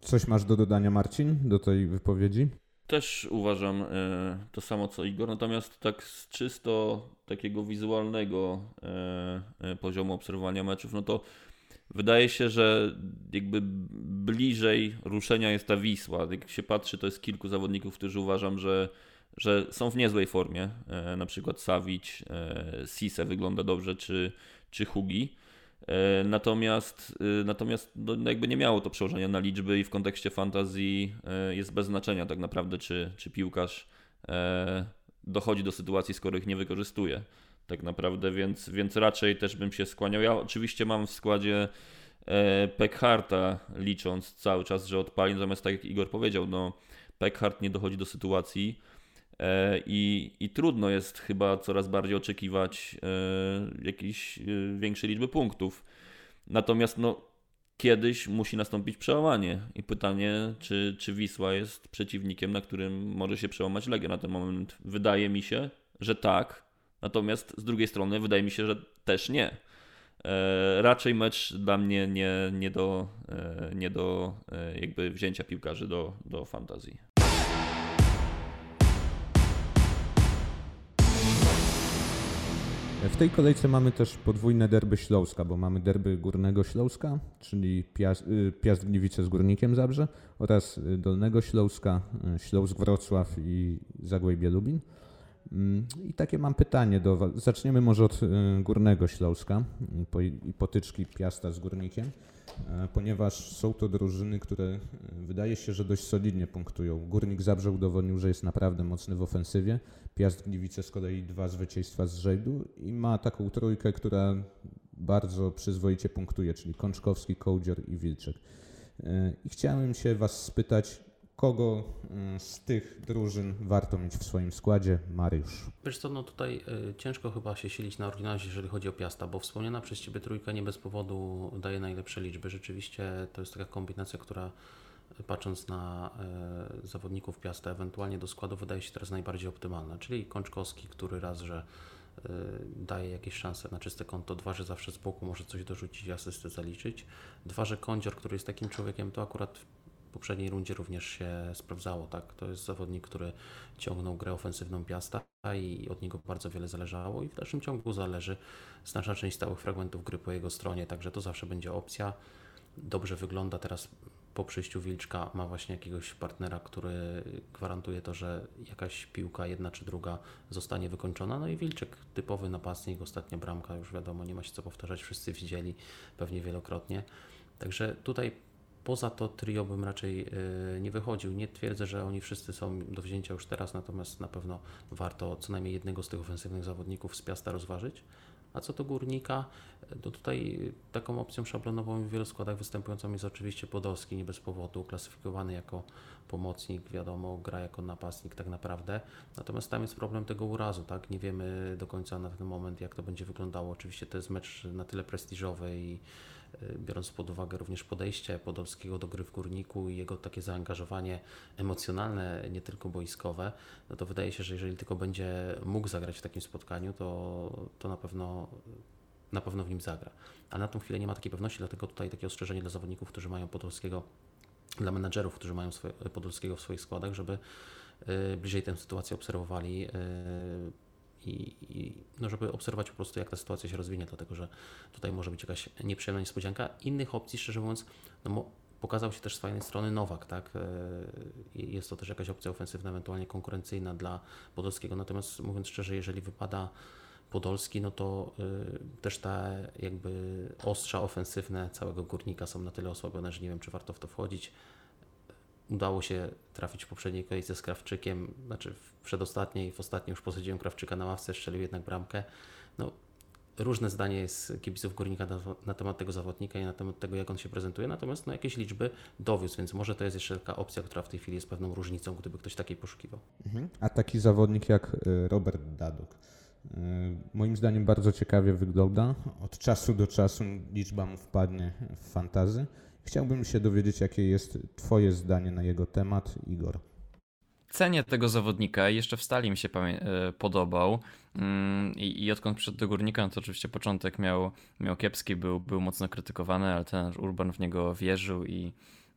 Coś masz do dodania, Marcin, do tej wypowiedzi? Też uważam e, to samo co Igor, natomiast tak z czysto takiego wizualnego e, e, poziomu obserwowania meczów, no to Wydaje się, że jakby bliżej ruszenia jest ta Wisła. Jak się patrzy, to jest kilku zawodników, którzy uważam, że, że są w niezłej formie. E, na przykład Savic, e, Sise wygląda dobrze, czy, czy Hugi. E, natomiast natomiast no jakby nie miało to przełożenia na liczby i w kontekście fantazji jest bez znaczenia tak naprawdę, czy, czy piłkarz dochodzi do sytuacji, skoro ich nie wykorzystuje tak naprawdę, więc, więc raczej też bym się skłaniał. Ja oczywiście mam w składzie Pekharta, licząc cały czas, że odpali, natomiast tak jak Igor powiedział, no Pekhart nie dochodzi do sytuacji i, i trudno jest chyba coraz bardziej oczekiwać e, jakiejś e, większej liczby punktów. Natomiast no, kiedyś musi nastąpić przełamanie i pytanie, czy, czy Wisła jest przeciwnikiem, na którym może się przełamać Legia na ten moment. Wydaje mi się, że tak, Natomiast z drugiej strony wydaje mi się, że też nie. E, raczej mecz dla mnie nie, nie do, e, nie do e, jakby wzięcia piłkarzy do, do fantazji. W tej kolejce mamy też podwójne derby Śląska, bo mamy derby Górnego Śląska, czyli Piast, y, Piast Gliwice z Górnikiem Zabrze oraz Dolnego Śląska, Śląsk Wrocław i Zagłębie Lubin. Mm, I takie mam pytanie do Was. Zaczniemy może od y, Górnego Śląska i potyczki Piasta z Górnikiem, ponieważ są to drużyny, które y, wydaje się, że dość solidnie punktują. Górnik Zabrze udowodnił, że jest naprawdę mocny w ofensywie. Piast Gliwice z kolei dwa zwycięstwa z rzędu i ma taką trójkę, która bardzo przyzwoicie punktuje, czyli Kączkowski, Kołdzior i Wilczek. E, I chciałem się Was spytać, kogo mm, z tych drużyn warto mieć w swoim składzie? Mariusz. Wiesz co, no tutaj y, ciężko chyba się silić na oryginalność, jeżeli chodzi o Piasta, bo wspomniana przez Ciebie trójka nie bez powodu daje najlepsze liczby. Rzeczywiście to jest taka kombinacja, która y, patrząc na y, zawodników Piasta, ewentualnie do składu wydaje się teraz najbardziej optymalna, czyli Kączkowski, który raz, że daje jakieś szanse na czyste konto, dwa, że zawsze z boku może coś dorzucić, asystę zaliczyć, dwa, że Kądzior, który jest takim człowiekiem, to akurat poprzedniej rundzie również się sprawdzało. Tak? To jest zawodnik, który ciągnął grę ofensywną Piasta i od niego bardzo wiele zależało i w dalszym ciągu zależy znaczna część stałych fragmentów gry po jego stronie, także to zawsze będzie opcja. Dobrze wygląda teraz po przyjściu Wilczka ma właśnie jakiegoś partnera, który gwarantuje to, że jakaś piłka, jedna czy druga, zostanie wykończona. No i Wilczek, typowy napastnik, ostatnia bramka, już wiadomo, nie ma się co powtarzać, wszyscy widzieli pewnie wielokrotnie. Także tutaj Poza to trio bym raczej e, nie wychodził. Nie twierdzę, że oni wszyscy są do wzięcia już teraz, natomiast na pewno warto co najmniej jednego z tych ofensywnych zawodników z Piasta rozważyć. A co do górnika, to tutaj taką opcją szablonową w wielu składach występującą jest oczywiście Podolski, nie bez powodu, klasyfikowany jako pomocnik, wiadomo, gra jako napastnik tak naprawdę. Natomiast tam jest problem tego urazu, tak? Nie wiemy do końca na ten moment, jak to będzie wyglądało. Oczywiście to jest mecz na tyle prestiżowy i biorąc pod uwagę również podejście Podolskiego do gry w Górniku i jego takie zaangażowanie emocjonalne, nie tylko boiskowe, no to wydaje się, że jeżeli tylko będzie mógł zagrać w takim spotkaniu, to, to na pewno na pewno w nim zagra. Ale na tą chwilę nie ma takiej pewności, dlatego tutaj takie ostrzeżenie dla zawodników, którzy mają Podolskiego, dla menadżerów, którzy mają swoje, Podolskiego w swoich składach, żeby bliżej tę sytuację obserwowali i, i, no żeby obserwować po prostu, jak ta sytuacja się rozwinie, dlatego że tutaj może być jakaś nieprzyjemna niespodzianka. Innych opcji, szczerze mówiąc, no pokazał się też z fajnej strony Nowak, tak? Jest to też jakaś opcja ofensywna, ewentualnie konkurencyjna dla Podolskiego, natomiast mówiąc szczerze, jeżeli wypada Podolski, no to y, też te jakby ostrza ofensywne całego górnika są na tyle osłabione, że nie wiem, czy warto w to wchodzić. Udało się trafić w poprzedniej kolejce z Krawczykiem, znaczy w przedostatniej, w ostatniej już posadziłem Krawczyka na ławce, strzelił jednak bramkę. No, różne zdanie jest kibiców Górnika na, na, temat tego zawodnika i na temat tego, jak on się prezentuje, natomiast no, jakieś liczby dowiózł, więc może to jest jeszcze taka opcja, która w tej chwili jest pewną różnicą, gdyby ktoś takiej poszukiwał. Mhm. A taki zawodnik jak y, Robert Daduk, y, moim zdaniem bardzo ciekawie wygląda. Od czasu do czasu liczba mu wpadnie w fantazy. Chciałbym się dowiedzieć, jakie jest Twoje zdanie na jego temat, Igor cenię tego zawodnika jeszcze w stali mi się e, podobał. Mm, I, I odkąd przyszedł do górnika, no to oczywiście początek miał, miał kiepski, był, był mocno krytykowany, ale ten Urban w niego wierzył i,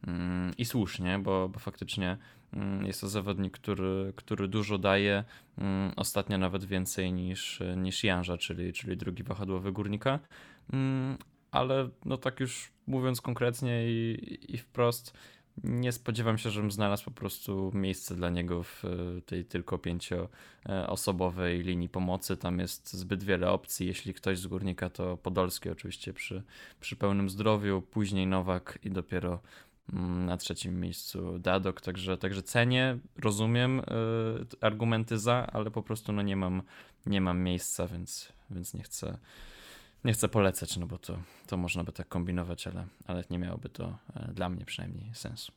mm, i słusznie, bo, bo faktycznie mm, jest to zawodnik, który, który dużo daje. Ostatnio nawet więcej niż, niż Janża, czyli, czyli drugi wahadłowy górnika. Ale no tak już mówiąc konkretnie i, i wprost, nie spodziewam się, żebym znalazł po prostu miejsce dla niego w e, tej tylko pięcioosobowej linii pomocy. Tam jest zbyt wiele opcji. Jeśli ktoś z górnika, to Podolski oczywiście przy, przy pełnym zdrowiu, później Nowak i dopiero mm, na trzecim miejscu Dadok, także, także cenię, rozumiem y, argumenty za, ale po prostu no nie mam, nie mam miejsca, więc, więc nie chcę nie chcę polecać, no bo to, to można by tak kombinować, ale, ale nie miałoby to e, dla mnie przynajmniej sensu.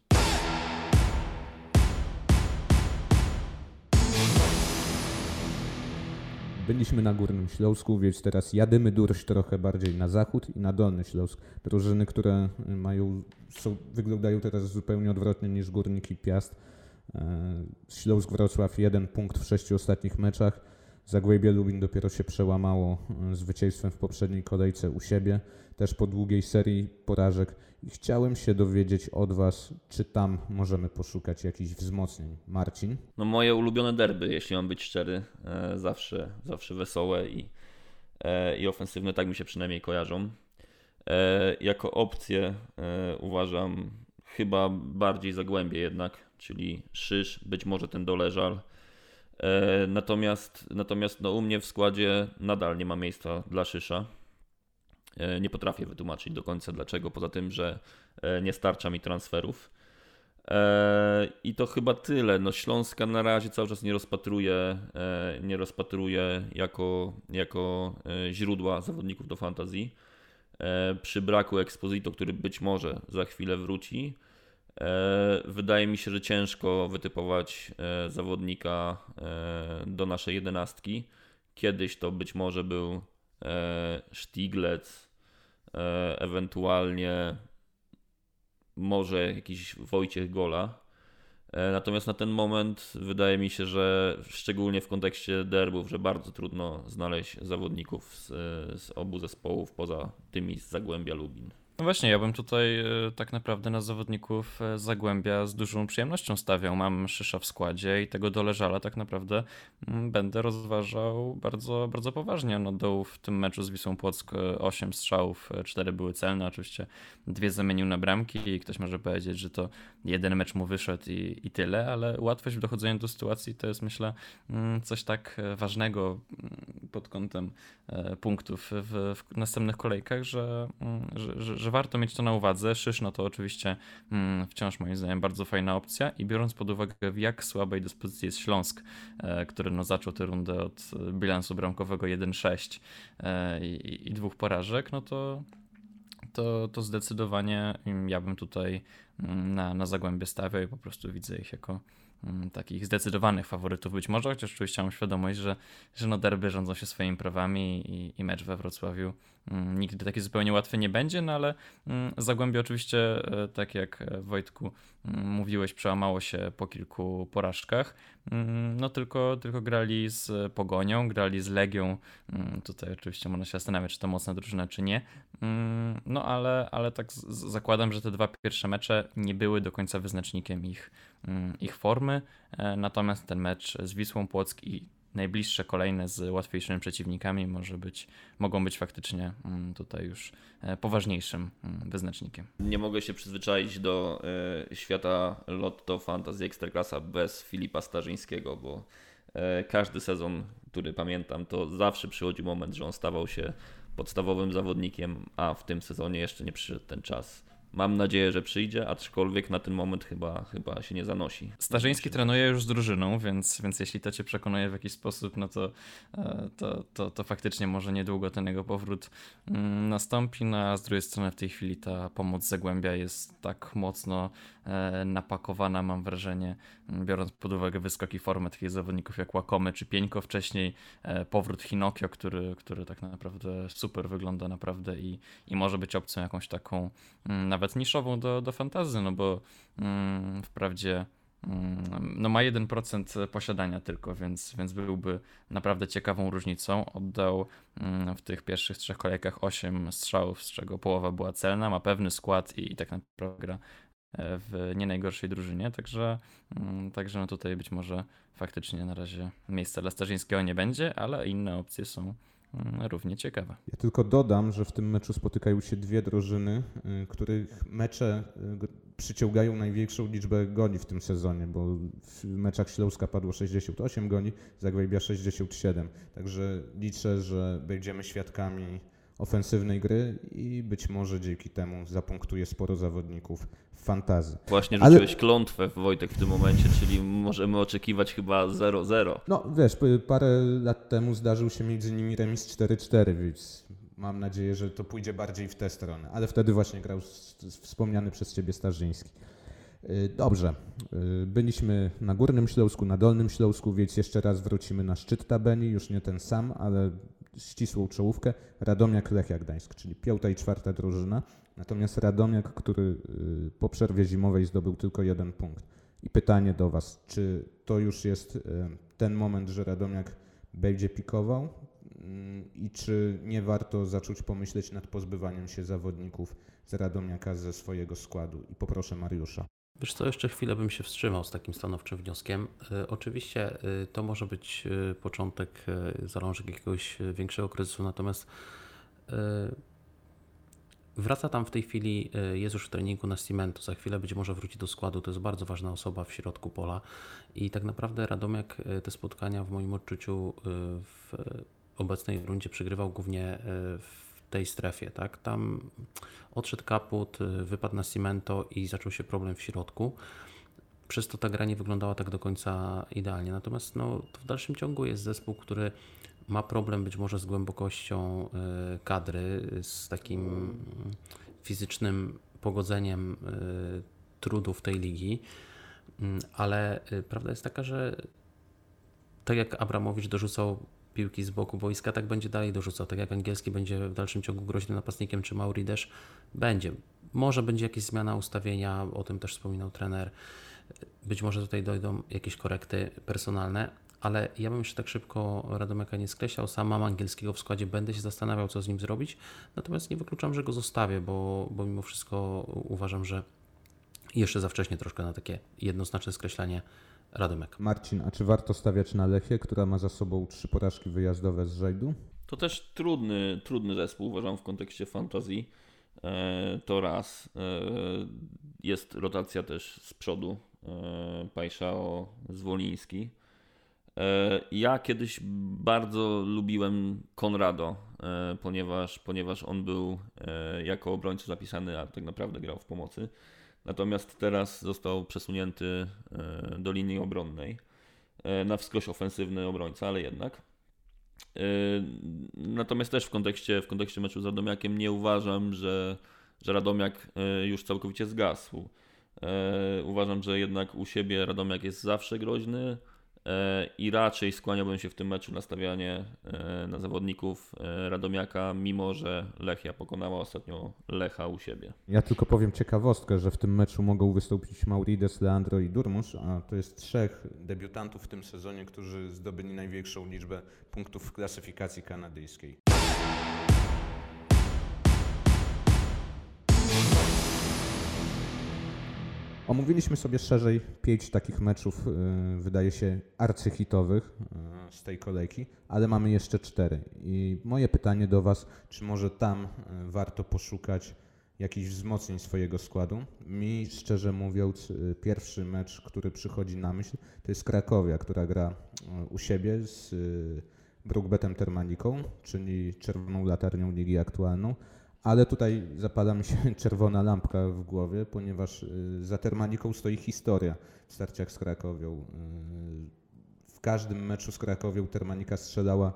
Byliśmy na Górnym Śląsku, więc teraz jadymy durść trochę bardziej na zachód i na Dolny Śląsk. Drużyny, które mają, są, wyglądają teraz zupełnie odwrotnie niż Górnik i Piast. E, Śląsk Wrocław jeden punkt w sześciu ostatnich meczach. Zagłębie Lubin dopiero się przełamało e, zwycięstwem w poprzedniej kolejce u siebie, też po długiej serii porażek. I chciałem się dowiedzieć od Was, czy tam możemy poszukać jakichś wzmocnień. Marcin? No moje ulubione derby, jeśli mam być szczery, e, zawsze, zawsze wesołe i, e, i ofensywne, tak mi się przynajmniej kojarzą. Jako opcję uważam chyba bardziej Zagłębie jednak, czyli Szysz, być może ten Doleżal, E, natomiast natomiast no, u mnie w składzie nadal nie ma miejsca dla Szysza. E, nie potrafię wytłumaczyć do końca dlaczego, poza tym, że e, nie starcza mi transferów. I to chyba tyle. No Śląska na razie cały czas nie rozpatruje, nie rozpatruje jako, jako źródła zawodników do fantazji. Przy braku Exposito, który być może za chwilę wróci, E, wydaje mi się, że ciężko wytypować e, zawodnika e, do naszej jedenastki. Kiedyś to być może był Stiglec, ewentualnie może jakiś Wojciech Gola. Natomiast na ten moment wydaje mi się, że szczególnie w kontekście derbów, że bardzo trudno znaleźć zawodników z, z obu zespołów poza tymi z Zagłębia Lubin. No właśnie, ja bym tutaj e, tak naprawdę na zawodników e, Zagłębia z dużą przyjemnością stawiał. Mam Szysza w składzie i tego doleżala tak naprawdę mm, będę rozważał bardzo, bardzo poważnie. No dołu w tym meczu z Wisłą Płock 8 e, strzałów, 4 były celne, oczywiście dwie zamienił na bramki i ktoś może powiedzieć, że to jeden mecz mu wyszedł i, i tyle, ale łatwość w dochodzeniu do sytuacji to jest myślę mm, coś tak ważnego mm, pod kątem punktów w, w następnych kolejkach, że, że, że że warto mieć to na uwadze. Szysz no to oczywiście mm, wciąż moim zdaniem bardzo fajna opcja i biorąc pod uwagę w jak słabej dyspozycji jest Śląsk, e, który no zaczął tę rundę od bilansu bramkowego 1-6 e, i, i dwóch porażek, no to to, to zdecydowanie ja bym tutaj mm, na, na Zagłębie stawiał i po prostu widzę ich jako Mm, takich zdecydowanych faworytów być może, chociaż oczywiście mam świadomość, że, że no derby rządzą się swoimi prawami i, i mecz we Wrocławiu mm, nigdy taki zupełnie łatwy nie będzie, no ale mm, Zagłębie oczywiście, e, tak jak e, Wojtku mm, mówiłeś, przełamało się po kilku porażkach. Mm, no tylko, tylko grali z Pogonią, grali z Legią. Mm, tutaj oczywiście można się zastanawiać, czy to mocna drużyna, czy nie. No ale, ale tak zakładam, że te dwa pierwsze mecze nie były do końca wyznacznikiem ich, ich formy. E, natomiast ten mecz z Wisłą Płock i najbliższe kolejne z łatwiejszymi przeciwnikami może być, mogą być faktycznie mm, tutaj już e, poważniejszym mm, wyznacznikiem. Nie mogę się przyzwyczaić do e, świata Lotto Fantasy Ekstraklasa bez Filipa Starzyńskiego, bo e, każdy sezon, który pamiętam, to zawsze przychodzi moment, że on stawał się podstawowym zawodnikiem, a w tym sezonie jeszcze nie przyszedł ten czas. Mam nadzieję, że przyjdzie, aczkolwiek na ten moment chyba, chyba się nie zanosi. Starzyński trenuje już z drużyną, więc, więc jeśli to cię przekonuje w jakiś sposób, no to, e, to, to, to faktycznie może niedługo ten jego powrót mm, nastąpi. No a z drugiej strony w tej chwili ta pomoc Zagłębia jest tak mocno napakowana, mam wrażenie, biorąc pod uwagę wyskoki formy takich zawodników jak Łakomy czy Pieńko wcześniej, e, powrót Hinokio, który, który tak naprawdę super wygląda naprawdę i, i może być opcją jakąś taką na nawet niszową do, do fantazy, no bo mm, wprawdzie mm, no ma 1% posiadania tylko, więc, więc byłby naprawdę ciekawą różnicą. Oddał mm, w tych pierwszych trzech kolejkach 8 strzałów, z czego połowa była celna, ma pewny skład i, i tak naprawdę gra e, w nie najgorszej drużynie, także, mm, także no tutaj być może faktycznie na razie miejsca dla Starzyńskiego nie będzie, ale inne opcje są Mm, równie ciekawa. Ja tylko dodam, że w tym meczu spotykają się dwie drużyny, y, których mecze y, przyciągają największą liczbę goni w tym sezonie, bo w meczach Śląska padło 68 goni, Zagłębia 67. Także liczę, że będziemy świadkami ofensywnej gry i być może dzięki temu zapunktuje sporo zawodników w fantazji. Właśnie rzuciłeś Ale... klątwę Wojtek w tym momencie, czyli możemy oczekiwać chyba 0-0. No wiesz, parę lat temu zdarzył się między nimi remis 4-4, więc mam nadzieję, że to pójdzie bardziej w tę stronę. Ale wtedy właśnie grał wspomniany przez Ciebie Starzyński. Y, dobrze, y, byliśmy na Górnym Śląsku, na Dolnym Śląsku, więc jeszcze raz wrócimy na szczyt tabeli, już nie ten sam, ale ścisłą czołówkę. Radomiak, Lechia Gdańsk, czyli piąta i czwarta drużyna. Natomiast Radomiak, który y, po przerwie zimowej zdobył tylko jeden punkt. I pytanie do Was, czy to już jest ten moment, że Radomiak będzie pikował mm, i czy nie warto zacząć pomyśleć nad pozbywaniem się zawodników z Radomiaka ze swojego składu? I poproszę Mariusza. Wiesz co, jeszcze chwilę bym się wstrzymał z takim stanowczym wnioskiem. Y, oczywiście y, to może być y, początek, zalążek jakiegoś większego kryzysu, natomiast wraca tam w tej chwili, jest już w treningu na Cimentu, za chwilę być może wróci do składu, to jest bardzo ważna osoba w środku pola i tak naprawdę Radomiak te spotkania w moim odczuciu w obecnej rundzie przegrywał głównie w tej strefie, tak? Tam odszedł kaput, y, wypadł na cimento i zaczął się problem w środku. Przez to ta gra nie wyglądała tak do końca idealnie. Natomiast no, w dalszym ciągu jest zespół, który ma problem być może z głębokością y, kadry, z takim fizycznym pogodzeniem y, trudów tej ligi, mm, ale prawda jest taka, że tak jak Abramowicz dorzucał piłki z boku boiska, tak będzie dalej dorzucał. Tak jak angielski będzie w dalszym ciągu groźnym napastnikiem, czy Mauri też będzie. Może będzie jakaś zmiana ustawienia, o tym też wspominał trener. Być może tutaj dojdą jakieś korekty personalne, ale ja bym jeszcze tak szybko Radomeka nie skreślał. Sam mam angielskiego w składzie, będę się zastanawiał, co z nim zrobić. Natomiast nie wykluczam, że go zostawię, bo, bo mimo wszystko uważam, że jeszcze za wcześnie troszkę na takie jednoznaczne skreślanie Radomek. Marcin, a czy warto stawiać na Lechię, która ma za sobą trzy porażki wyjazdowe z rzędu? To też trudny, trudny zespół, uważam, w kontekście fantazji. E, to raz. E, jest rotacja też z przodu. E, Pajszao, Zwoliński. Ja kiedyś bardzo lubiłem Konrado, ponieważ, ponieważ on był jako obrońca zapisany, a tak naprawdę grał w pomocy. Natomiast teraz został przesunięty e, do linii obronnej. E, na wskroś ofensywny obrońca, ale jednak. E, natomiast też w kontekście, w kontekście meczu z Radomiakiem nie uważam, że, że Radomiak już całkowicie zgasł. Uważam, że jednak u siebie Radomiak jest zawsze groźny. E, I raczej skłaniałbym się w tym meczu na stawianie e, na zawodników e, Radomiaka, mimo że Lechia pokonała ostatnio Lecha u siebie. Ja tylko powiem ciekawostkę, że w tym meczu mogą wystąpić Maurides, Leandro i Durmusz, a to jest trzech debiutantów w tym sezonie, którzy zdobyli największą liczbę punktów w klasyfikacji kanadyjskiej. Omówiliśmy sobie szerzej pięć takich meczów, y, wydaje się, arcyhitowych y, z tej kolejki, ale mamy jeszcze cztery. I moje pytanie do Was, czy może tam y, warto poszukać jakichś wzmocnień swojego składu? Mi, szczerze mówiąc, pierwszy mecz, który przychodzi na myśl, to jest Krakowia, która gra u siebie z Brookbetem Termaliką, czyli czerwoną latarnią ligi aktualną. Ale tutaj zapala mi się czerwona lampka w głowie, ponieważ y, za Termaliką stoi historia w starciach z Krakowią. Y, W każdym meczu z Krakowią Termalika strzelała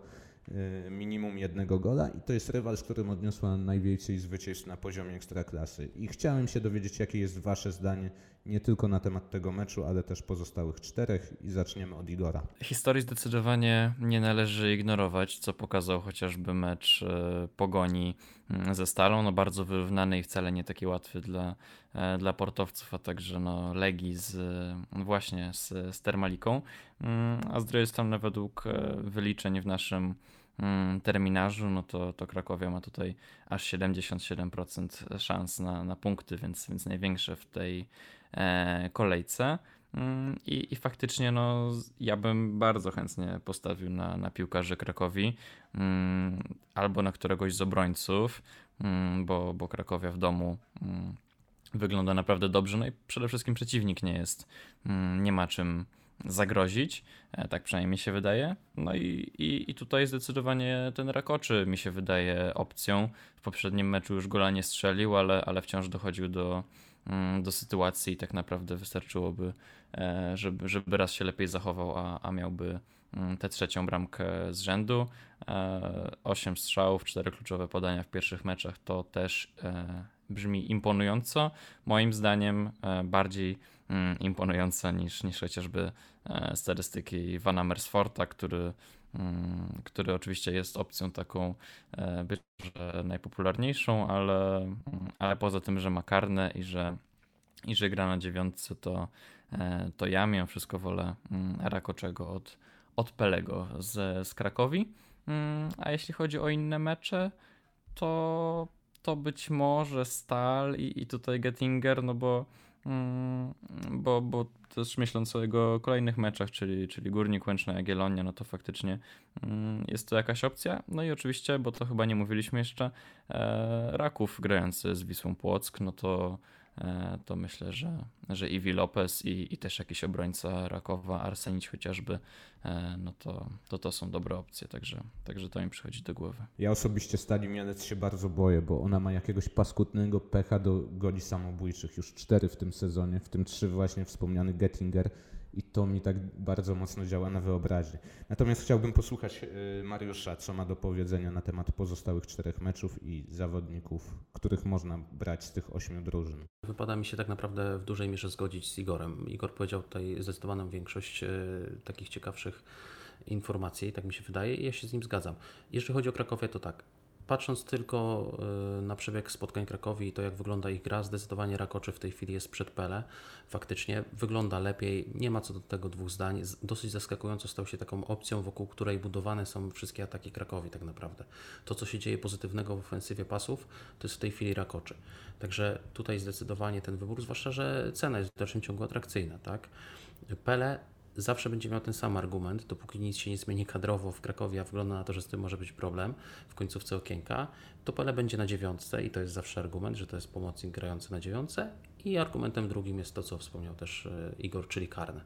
minimum jednego gola i to jest rywal, z którym odniosła najwięcej zwycięstw na poziomie ekstraklasy. I chciałem się dowiedzieć, jakie jest Wasze zdanie nie tylko na temat tego meczu, ale też pozostałych czterech i zaczniemy od Igora. Historii zdecydowanie nie należy ignorować, co pokazał chociażby mecz e, Pogoni mm, ze Stalą, no bardzo wyrównany i wcale nie taki łatwy dla, e, dla portowców, a także no Legii z, e, właśnie z, z Termaliką, Mm, a z drugiej strony według e, wyliczeń w naszym terminarzu, no to, to Krakowia ma tutaj aż 77% szans na, na punkty, więc, więc największe w tej e, kolejce. Mm, I, I faktycznie no, ja bym bardzo chętnie postawił na, na piłkarzy Krakowi mm, albo na któregoś z obrońców, mm, bo, bo Krakowia w domu mm, wygląda naprawdę dobrze. No i przede wszystkim przeciwnik nie jest, mm, nie ma czym zagrozić, e, tak przynajmniej mi się wydaje. No i, i, i tutaj zdecydowanie ten Rakoczy mi się wydaje opcją. W poprzednim meczu już gola nie strzelił, ale, ale wciąż dochodził do, mm, do sytuacji i tak naprawdę wystarczyłoby, e, żeby, żeby raz się lepiej zachował, a, a miałby mm, tę trzecią bramkę z rzędu. E, Osiem strzałów, cztery kluczowe podania w pierwszych meczach to też brzmi imponująco. Moim zdaniem bardziej mm, imponująco niż, niż chociażby e, statystyki Vana Mersforta, który, mm, który oczywiście jest opcją taką e, być może najpopularniejszą, ale, mm, ale poza tym, że ma karne i że, i że gra na dziewiątce, to, e, to ja mimo wszystko wolę Rakoczego od, od Pelego z, z Krakowi. A jeśli chodzi o inne mecze, to, to być może Stal i, i tutaj Gettinger, no bo, bo, bo też myśląc o jego kolejnych meczach, czyli, czyli Górnik Łęczna, Jagiellonia, no to faktycznie mm, jest to jakaś opcja. No i oczywiście, bo to chyba nie mówiliśmy jeszcze, e, Raków grający z Wisłą Płock, no to, to myślę, że, że Iwi Lopez i, i też jakiś obrońca Rakowa, Arsenić chociażby, e, no to, to to są dobre opcje, także, także to mi przychodzi do głowy. Ja osobiście Stali Mielec się bardzo boję, bo ona ma jakiegoś paskudnego pecha do goli samobójczych. Już cztery w tym sezonie, w tym trzy właśnie wspomniany Gettinger i to mi tak bardzo mocno działa na wyobraźnię. Natomiast chciałbym posłuchać y, Mariusza, co ma do powiedzenia na temat pozostałych czterech meczów i zawodników, których można brać z tych ośmiu drużyn. Wypada mi się tak naprawdę w dużej mierze zgodzić z Igorem. Igor powiedział tutaj zdecydowaną większość e, takich ciekawszych informacji, tak mi się wydaje, i ja się z nim zgadzam. Jeżeli chodzi o Krakowię, to tak. Patrząc tylko e, na przebieg spotkań Krakowi i to, jak wygląda ich gra, zdecydowanie Rakoczy w tej chwili jest przed Pele. Faktycznie wygląda lepiej, nie ma co do tego dwóch zdań. Dosyć zaskakująco stał się taką opcją, wokół której budowane są wszystkie ataki Krakowi tak naprawdę. To, co się dzieje pozytywnego w ofensywie pasów, to jest w tej chwili Rakoczy. Także tutaj zdecydowanie ten wybór, zwłaszcza, że cena jest w dalszym ciągu atrakcyjna, tak? Pele zawsze będzie miał ten sam argument, dopóki nic się nie zmieni kadrowo w Krakowie, a wygląda na to, że z tym może być problem w końcówce okienka, to Pele będzie na dziewiątce i to jest zawsze argument, że to jest pomocnik grający na dziewiątce i argumentem drugim jest to, co wspomniał też e, Igor, czyli karne.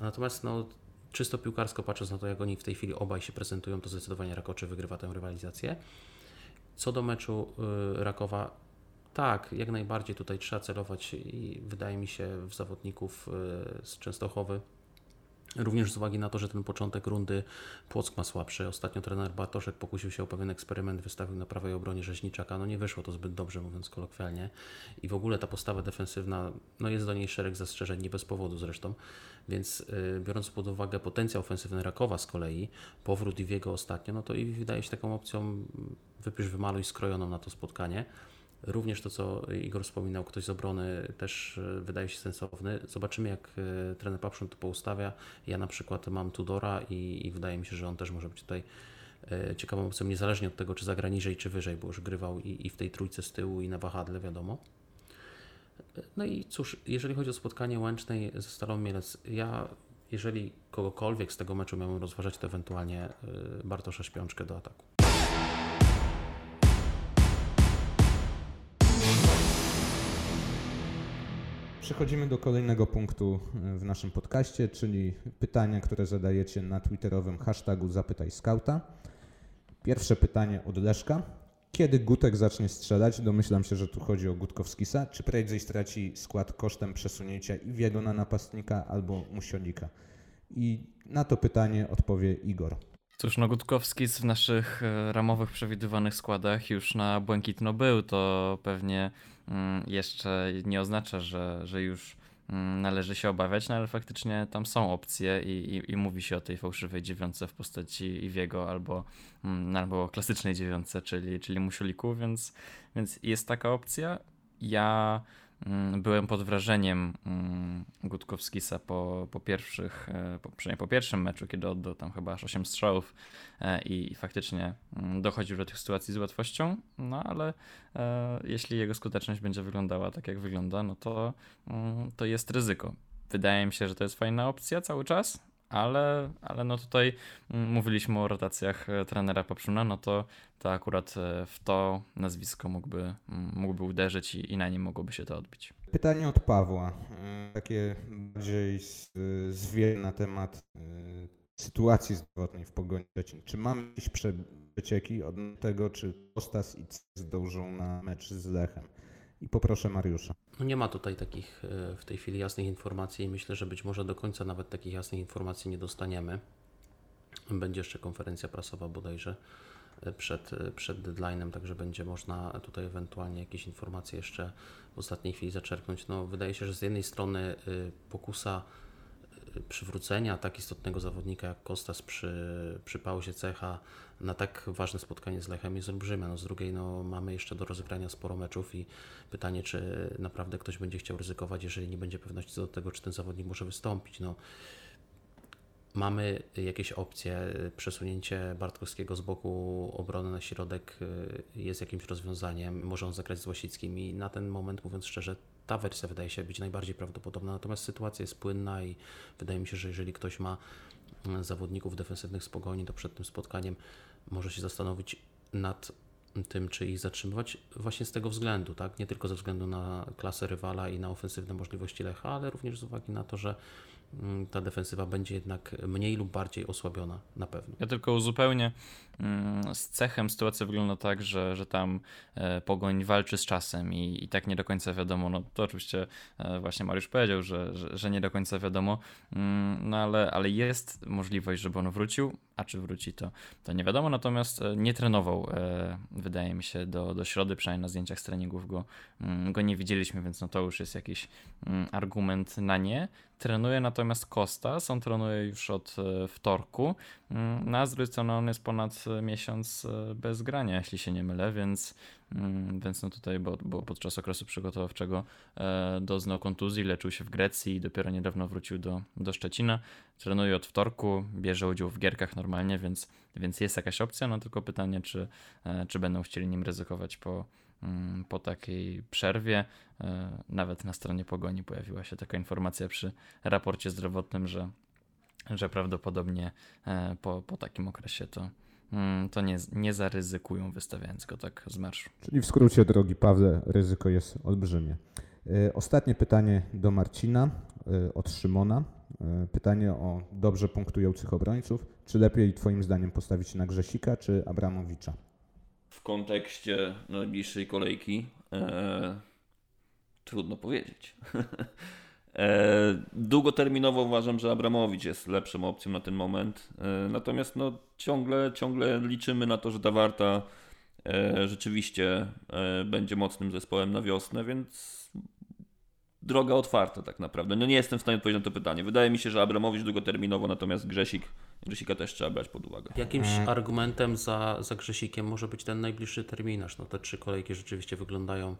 Natomiast no, czysto piłkarsko patrząc na to, jak oni w tej chwili obaj się prezentują, to zdecydowanie Rakoczy wygrywa tę rywalizację. Co do meczu y, Rakowa, tak, jak najbardziej tutaj trzeba celować i wydaje mi się w zawodników y, z Częstochowy. Również z uwagi na to, że ten początek rundy Płock ma słabszy. Ostatnio trener Bartoszek pokusił się o pewien eksperyment, wystawił na prawej obronie Rzeźniczaka. No nie wyszło to zbyt dobrze, mówiąc kolokwialnie. I w ogóle ta postawa defensywna, no jest do niej szereg zastrzeżeń, nie bez powodu zresztą. Więc yy, biorąc pod uwagę potencjał ofensywny Rakowa z kolei, powrót i jego ostatnio, no to i wydaje się taką opcją wypisz, wymaluj skrojoną na to spotkanie. Również to, co Igor wspominał, ktoś z obrony też e, wydaje się sensowny. Zobaczymy, jak e, trener Papszun to poustawia. Ja na przykład mam Tudora i, i wydaje mi się, że on też może być tutaj e, ciekawą opcją, niezależnie od tego, czy zagra niżej, czy wyżej, bo już grywał i, i w tej trójce z tyłu, i na wahadle, wiadomo. No i cóż, jeżeli chodzi o spotkanie Łęcznej ze Starą Mielec, ja jeżeli kogokolwiek z tego meczu miałbym rozważać, to ewentualnie Bartosza Śpiączkę do ataku. Przechodzimy do kolejnego punktu e, w naszym podcaście, czyli pytania, które zadajecie na twitterowym hashtagu Zapytaj Skauta. Pierwsze pytanie od Leszka. Kiedy Gutek zacznie strzelać? Domyślam się, że tu chodzi o Gutkowskisa. Czy prędzej straci skład kosztem przesunięcia Iwiego na napastnika albo Musiolika? I na to pytanie odpowie Igor. Cóż, no Gutkowski w naszych e, ramowych przewidywanych składach już na błękitno był, to pewnie jeszcze nie oznacza, że, że już mm, należy się obawiać, no ale faktycznie tam są opcje i, i, i mówi się o tej fałszywej dziewiątce w postaci Iwiego albo, mm, albo klasycznej dziewiątce, czyli, czyli Musiuliku, więc, więc jest taka opcja. Ja Mm, byłem pod wrażeniem mm, Gutkowskisa po, po pierwszych, e, po, przynajmniej po pierwszym meczu, kiedy oddał tam chyba aż 8 strzałów e, i, i faktycznie mm, dochodził do tych sytuacji z łatwością, no ale e, jeśli jego skuteczność będzie wyglądała tak jak wygląda, no to, to jest ryzyko. Wydaje mi się, że to jest fajna opcja cały czas, ale, ale no tutaj mm, mówiliśmy o rotacjach e, trenera Papszuna, no to, to akurat e, w to nazwisko mógłby, mm, mógłby uderzyć i, i na nim mogłoby się to odbić. Pytanie od Pawła, e, takie bardziej zwierne na temat sytuacji zdrowotnej w Pogoni Szczecin. Czy mamy jakieś przecieki od tego, czy Kostas i zdążą na mecz z Lechem? I poproszę Mariusza. No nie ma tutaj takich e, w tej chwili jasnych informacji i myślę, że być może do końca nawet takich jasnych informacji nie dostaniemy. Będzie jeszcze konferencja prasowa bodajże e, przed, e, przed deadline'em, także będzie można tutaj ewentualnie jakieś informacje jeszcze w ostatniej chwili zaczerpnąć. No, wydaje się, że z jednej strony pokusa przywrócenia tak istotnego zawodnika jak Kostas przy, przy pauzie cecha na tak ważne spotkanie z Lechem jest olbrzymia. No, z drugiej no, mamy jeszcze do rozegrania sporo meczów i pytanie, czy naprawdę ktoś będzie chciał ryzykować, jeżeli nie będzie pewności co do tego, czy ten zawodnik może wystąpić. No, mamy jakieś opcje, przesunięcie Bartkowskiego z boku obrony na środek y, jest jakimś rozwiązaniem, może on zagrać z Łasickim i na ten moment, mówiąc szczerze, ta wersja wydaje się być najbardziej prawdopodobna, natomiast sytuacja jest płynna i wydaje mi się, że jeżeli ktoś ma mm, zawodników defensywnych z pogoni, to przed tym spotkaniem może się zastanowić nad tym, czy ich zatrzymywać właśnie z tego względu, tak? Nie tylko ze względu na klasę rywala i na ofensywne możliwości Lecha, ale również z uwagi na to, że ta defensywa będzie jednak mniej lub bardziej osłabiona na pewno. Ja tylko uzupełnię. Mm, z cechem sytuacja wygląda tak, że, że tam e, Pogoń walczy z czasem i, i tak nie do końca wiadomo, no to oczywiście e, właśnie Mariusz powiedział, że, że, że nie do końca wiadomo, mm, no ale, ale jest możliwość, żeby on wrócił, a czy wróci to, to nie wiadomo, natomiast e, nie trenował, wydaje mi się, do, do środy, przynajmniej na zdjęciach z treningów go, mm, go nie widzieliśmy, więc no to już jest jakiś argument na nie. Trenuje natomiast Kostas, on trenuje już od wtorku, na drugiej strony on jest ponad miesiąc e, bez grania, jeśli się nie mylę, więc, mm, więc no tutaj, bo, bo podczas okresu przygotowawczego e, doznał kontuzji, leczył się w Grecji i dopiero niedawno wrócił do, do Szczecina. Trenuje od wtorku, bierze udział w gierkach normalnie, więc, więc jest jakaś opcja, no tylko pytanie, czy, e, czy będą chcieli nim ryzykować po, mm, po takiej przerwie. Nawet na stronie Pogoni pojawiła się taka informacja przy raporcie zdrowotnym, że że prawdopodobnie po, po takim okresie to, Mm, to nie, nie zaryzykują wystawiając go tak z marszu. Czyli w skrócie, drogi Pawle, ryzyko jest olbrzymie. E, ostatnie pytanie do Marcina e, od Szymona. E, pytanie o dobrze punktujących obrońców. Czy lepiej Twoim zdaniem postawić na Grzesika czy Abramowicza? W kontekście najbliższej kolejki e, trudno powiedzieć. E, długoterminowo uważam, że Abramowicz jest lepszą opcją na ten moment. E, natomiast no, ciągle, ciągle liczymy na to, że ta Warta e, rzeczywiście będzie mocnym zespołem na wiosnę, więc droga otwarta tak naprawdę. No nie jestem w stanie odpowiedzieć na to pytanie. Wydaje mi się, że Abramowicz długoterminowo, natomiast Grzesik, Grzesika też trzeba brać pod uwagę. Jakimś argumentem za, za Grzesikiem może być ten najbliższy terminarz. No te trzy kolejki rzeczywiście wyglądają,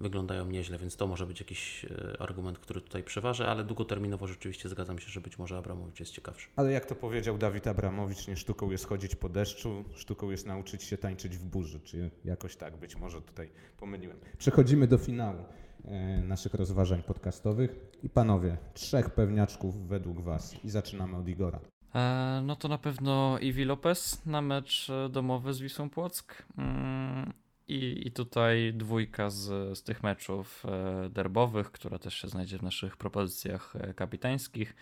wyglądają nieźle, więc to może być jakiś e, argument, który tutaj przeważy, ale długoterminowo rzeczywiście zgadzam się, że być może Abramowicz jest ciekawszy. Ale jak to powiedział Dawid Abramowicz, nie sztuką jest chodzić po deszczu, sztuką jest nauczyć się tańczyć w burzy, czy jakoś tak, być może tutaj pomyliłem. Przechodzimy do finału e, naszych rozważań podcastowych. I panowie, trzech pewniaczków według was. I zaczynamy od Igora. E, no to na pewno Iwi Lopez na mecz domowy z Wisłą Płock. I, I tutaj dwójka z, z tych meczów e, derbowych, która też się znajdzie w naszych propozycjach e, kapitańskich,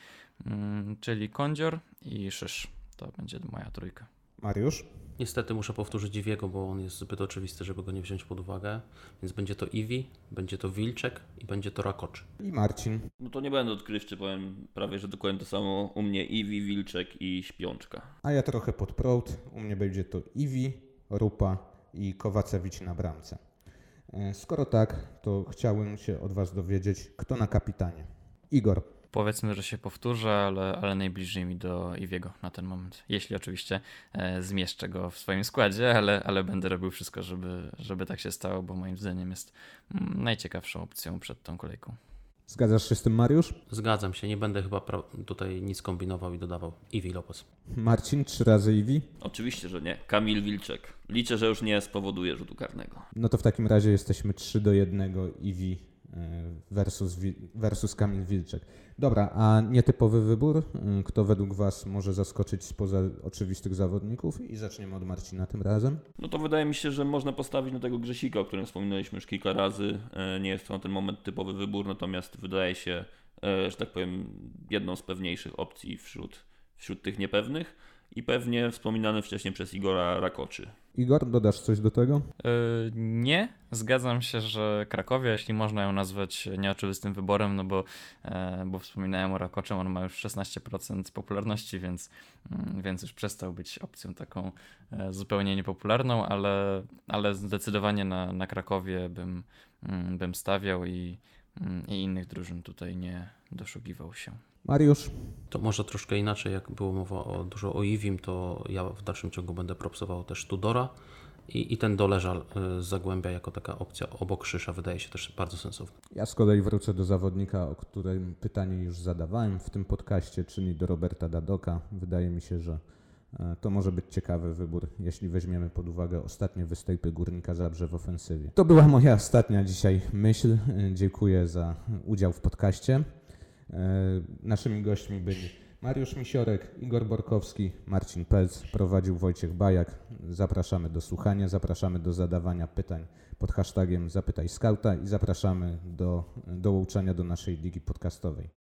mm, czyli Kądzior i Szysz. To będzie moja trójka. Mariusz? Niestety muszę powtórzyć Iwiego, bo on jest zbyt oczywisty, żeby go nie wziąć pod uwagę. Więc będzie to Iwi, będzie to Wilczek i będzie to Rakoczy. I Marcin. No to nie będę odkrywczy, powiem prawie, że dokładnie to samo u mnie Iwi, Wilczek i Śpiączka. A ja trochę pod prąd. U mnie będzie to Iwi, Rupa i Kowacewicz na bramce. E, Skoro tak, to chciałbym się od was dowiedzieć, kto na kapitanie. Igor. Powiedzmy, że się powtórzę, ale, ale najbliżej mi do Iwiego na ten moment. Jeśli oczywiście e, zmieszczę go w swoim składzie, ale, ale będę robił wszystko, żeby, żeby tak się stało, bo moim zdaniem jest mm, najciekawszą opcją przed tą kolejką. Zgadzasz się z tym, Mariusz? Zgadzam się, nie będę chyba pra- tutaj nic kombinował i dodawał. Iwi Lopez. Marcin, trzy razy Iwi. Oczywiście, że nie. Kamil Wilczek. Liczę, że już nie spowoduje rzutu karnego. No to w takim razie jesteśmy 3 do 1 Iwi versus, Wi- versus Kamil Wilczek. Dobra, a nietypowy wybór? Mm, Kto według Was może zaskoczyć spoza oczywistych zawodników? I zaczniemy od Marcina tym razem. No to wydaje mi się, że można postawić na tego Grzesika, o którym wspominaliśmy już kilka razy. E, Nie jest to na ten moment typowy wybór, natomiast wydaje się, e, że tak powiem, jedną z pewniejszych opcji wśród, wśród tych niepewnych. I pewnie wspominany wcześniej przez Igora Rakoczy. Igor, dodasz coś do tego? Yy, nie, zgadzam się, że Krakowia, jeśli można ją nazwać nieoczywistym wyborem, no bo, e, bo wspominałem o Rakoczem, on ma już 16% popularności, więc, mm, więc już przestał być opcją taką e, zupełnie niepopularną, ale, ale zdecydowanie na, na Krakowie bym, mm, bym stawiał i, mm, i innych drużyn tutaj nie doszukiwał się. Mariusz? To może troszkę inaczej, jak było mowa o, dużo o Iwim, to ja w dalszym ciągu będę propsował też Tudora i, i ten doleżal y, z Zagłębia jako taka opcja obok Szysza wydaje się też bardzo sensowna. Ja z kolei wrócę do zawodnika, o którym pytanie już zadawałem w tym podcaście, czyli do Roberta Dadoka. Wydaje mi się, że e, to może być ciekawy wybór, jeśli weźmiemy pod uwagę ostatnie występy Górnika Zabrze w ofensywie. To była moja ostatnia dzisiaj myśl. E, Dziękuję za udział w podcaście. E, Naszymi gośćmi byli Mariusz Misiorek, Igor Borkowski, Marcin Pelc, prowadził Wojciech Bajak. Zapraszamy do słuchania, zapraszamy do zadawania pytań pod hashtagiem Zapytaj Skauta i zapraszamy do dołączenia do naszej ligi podcastowej.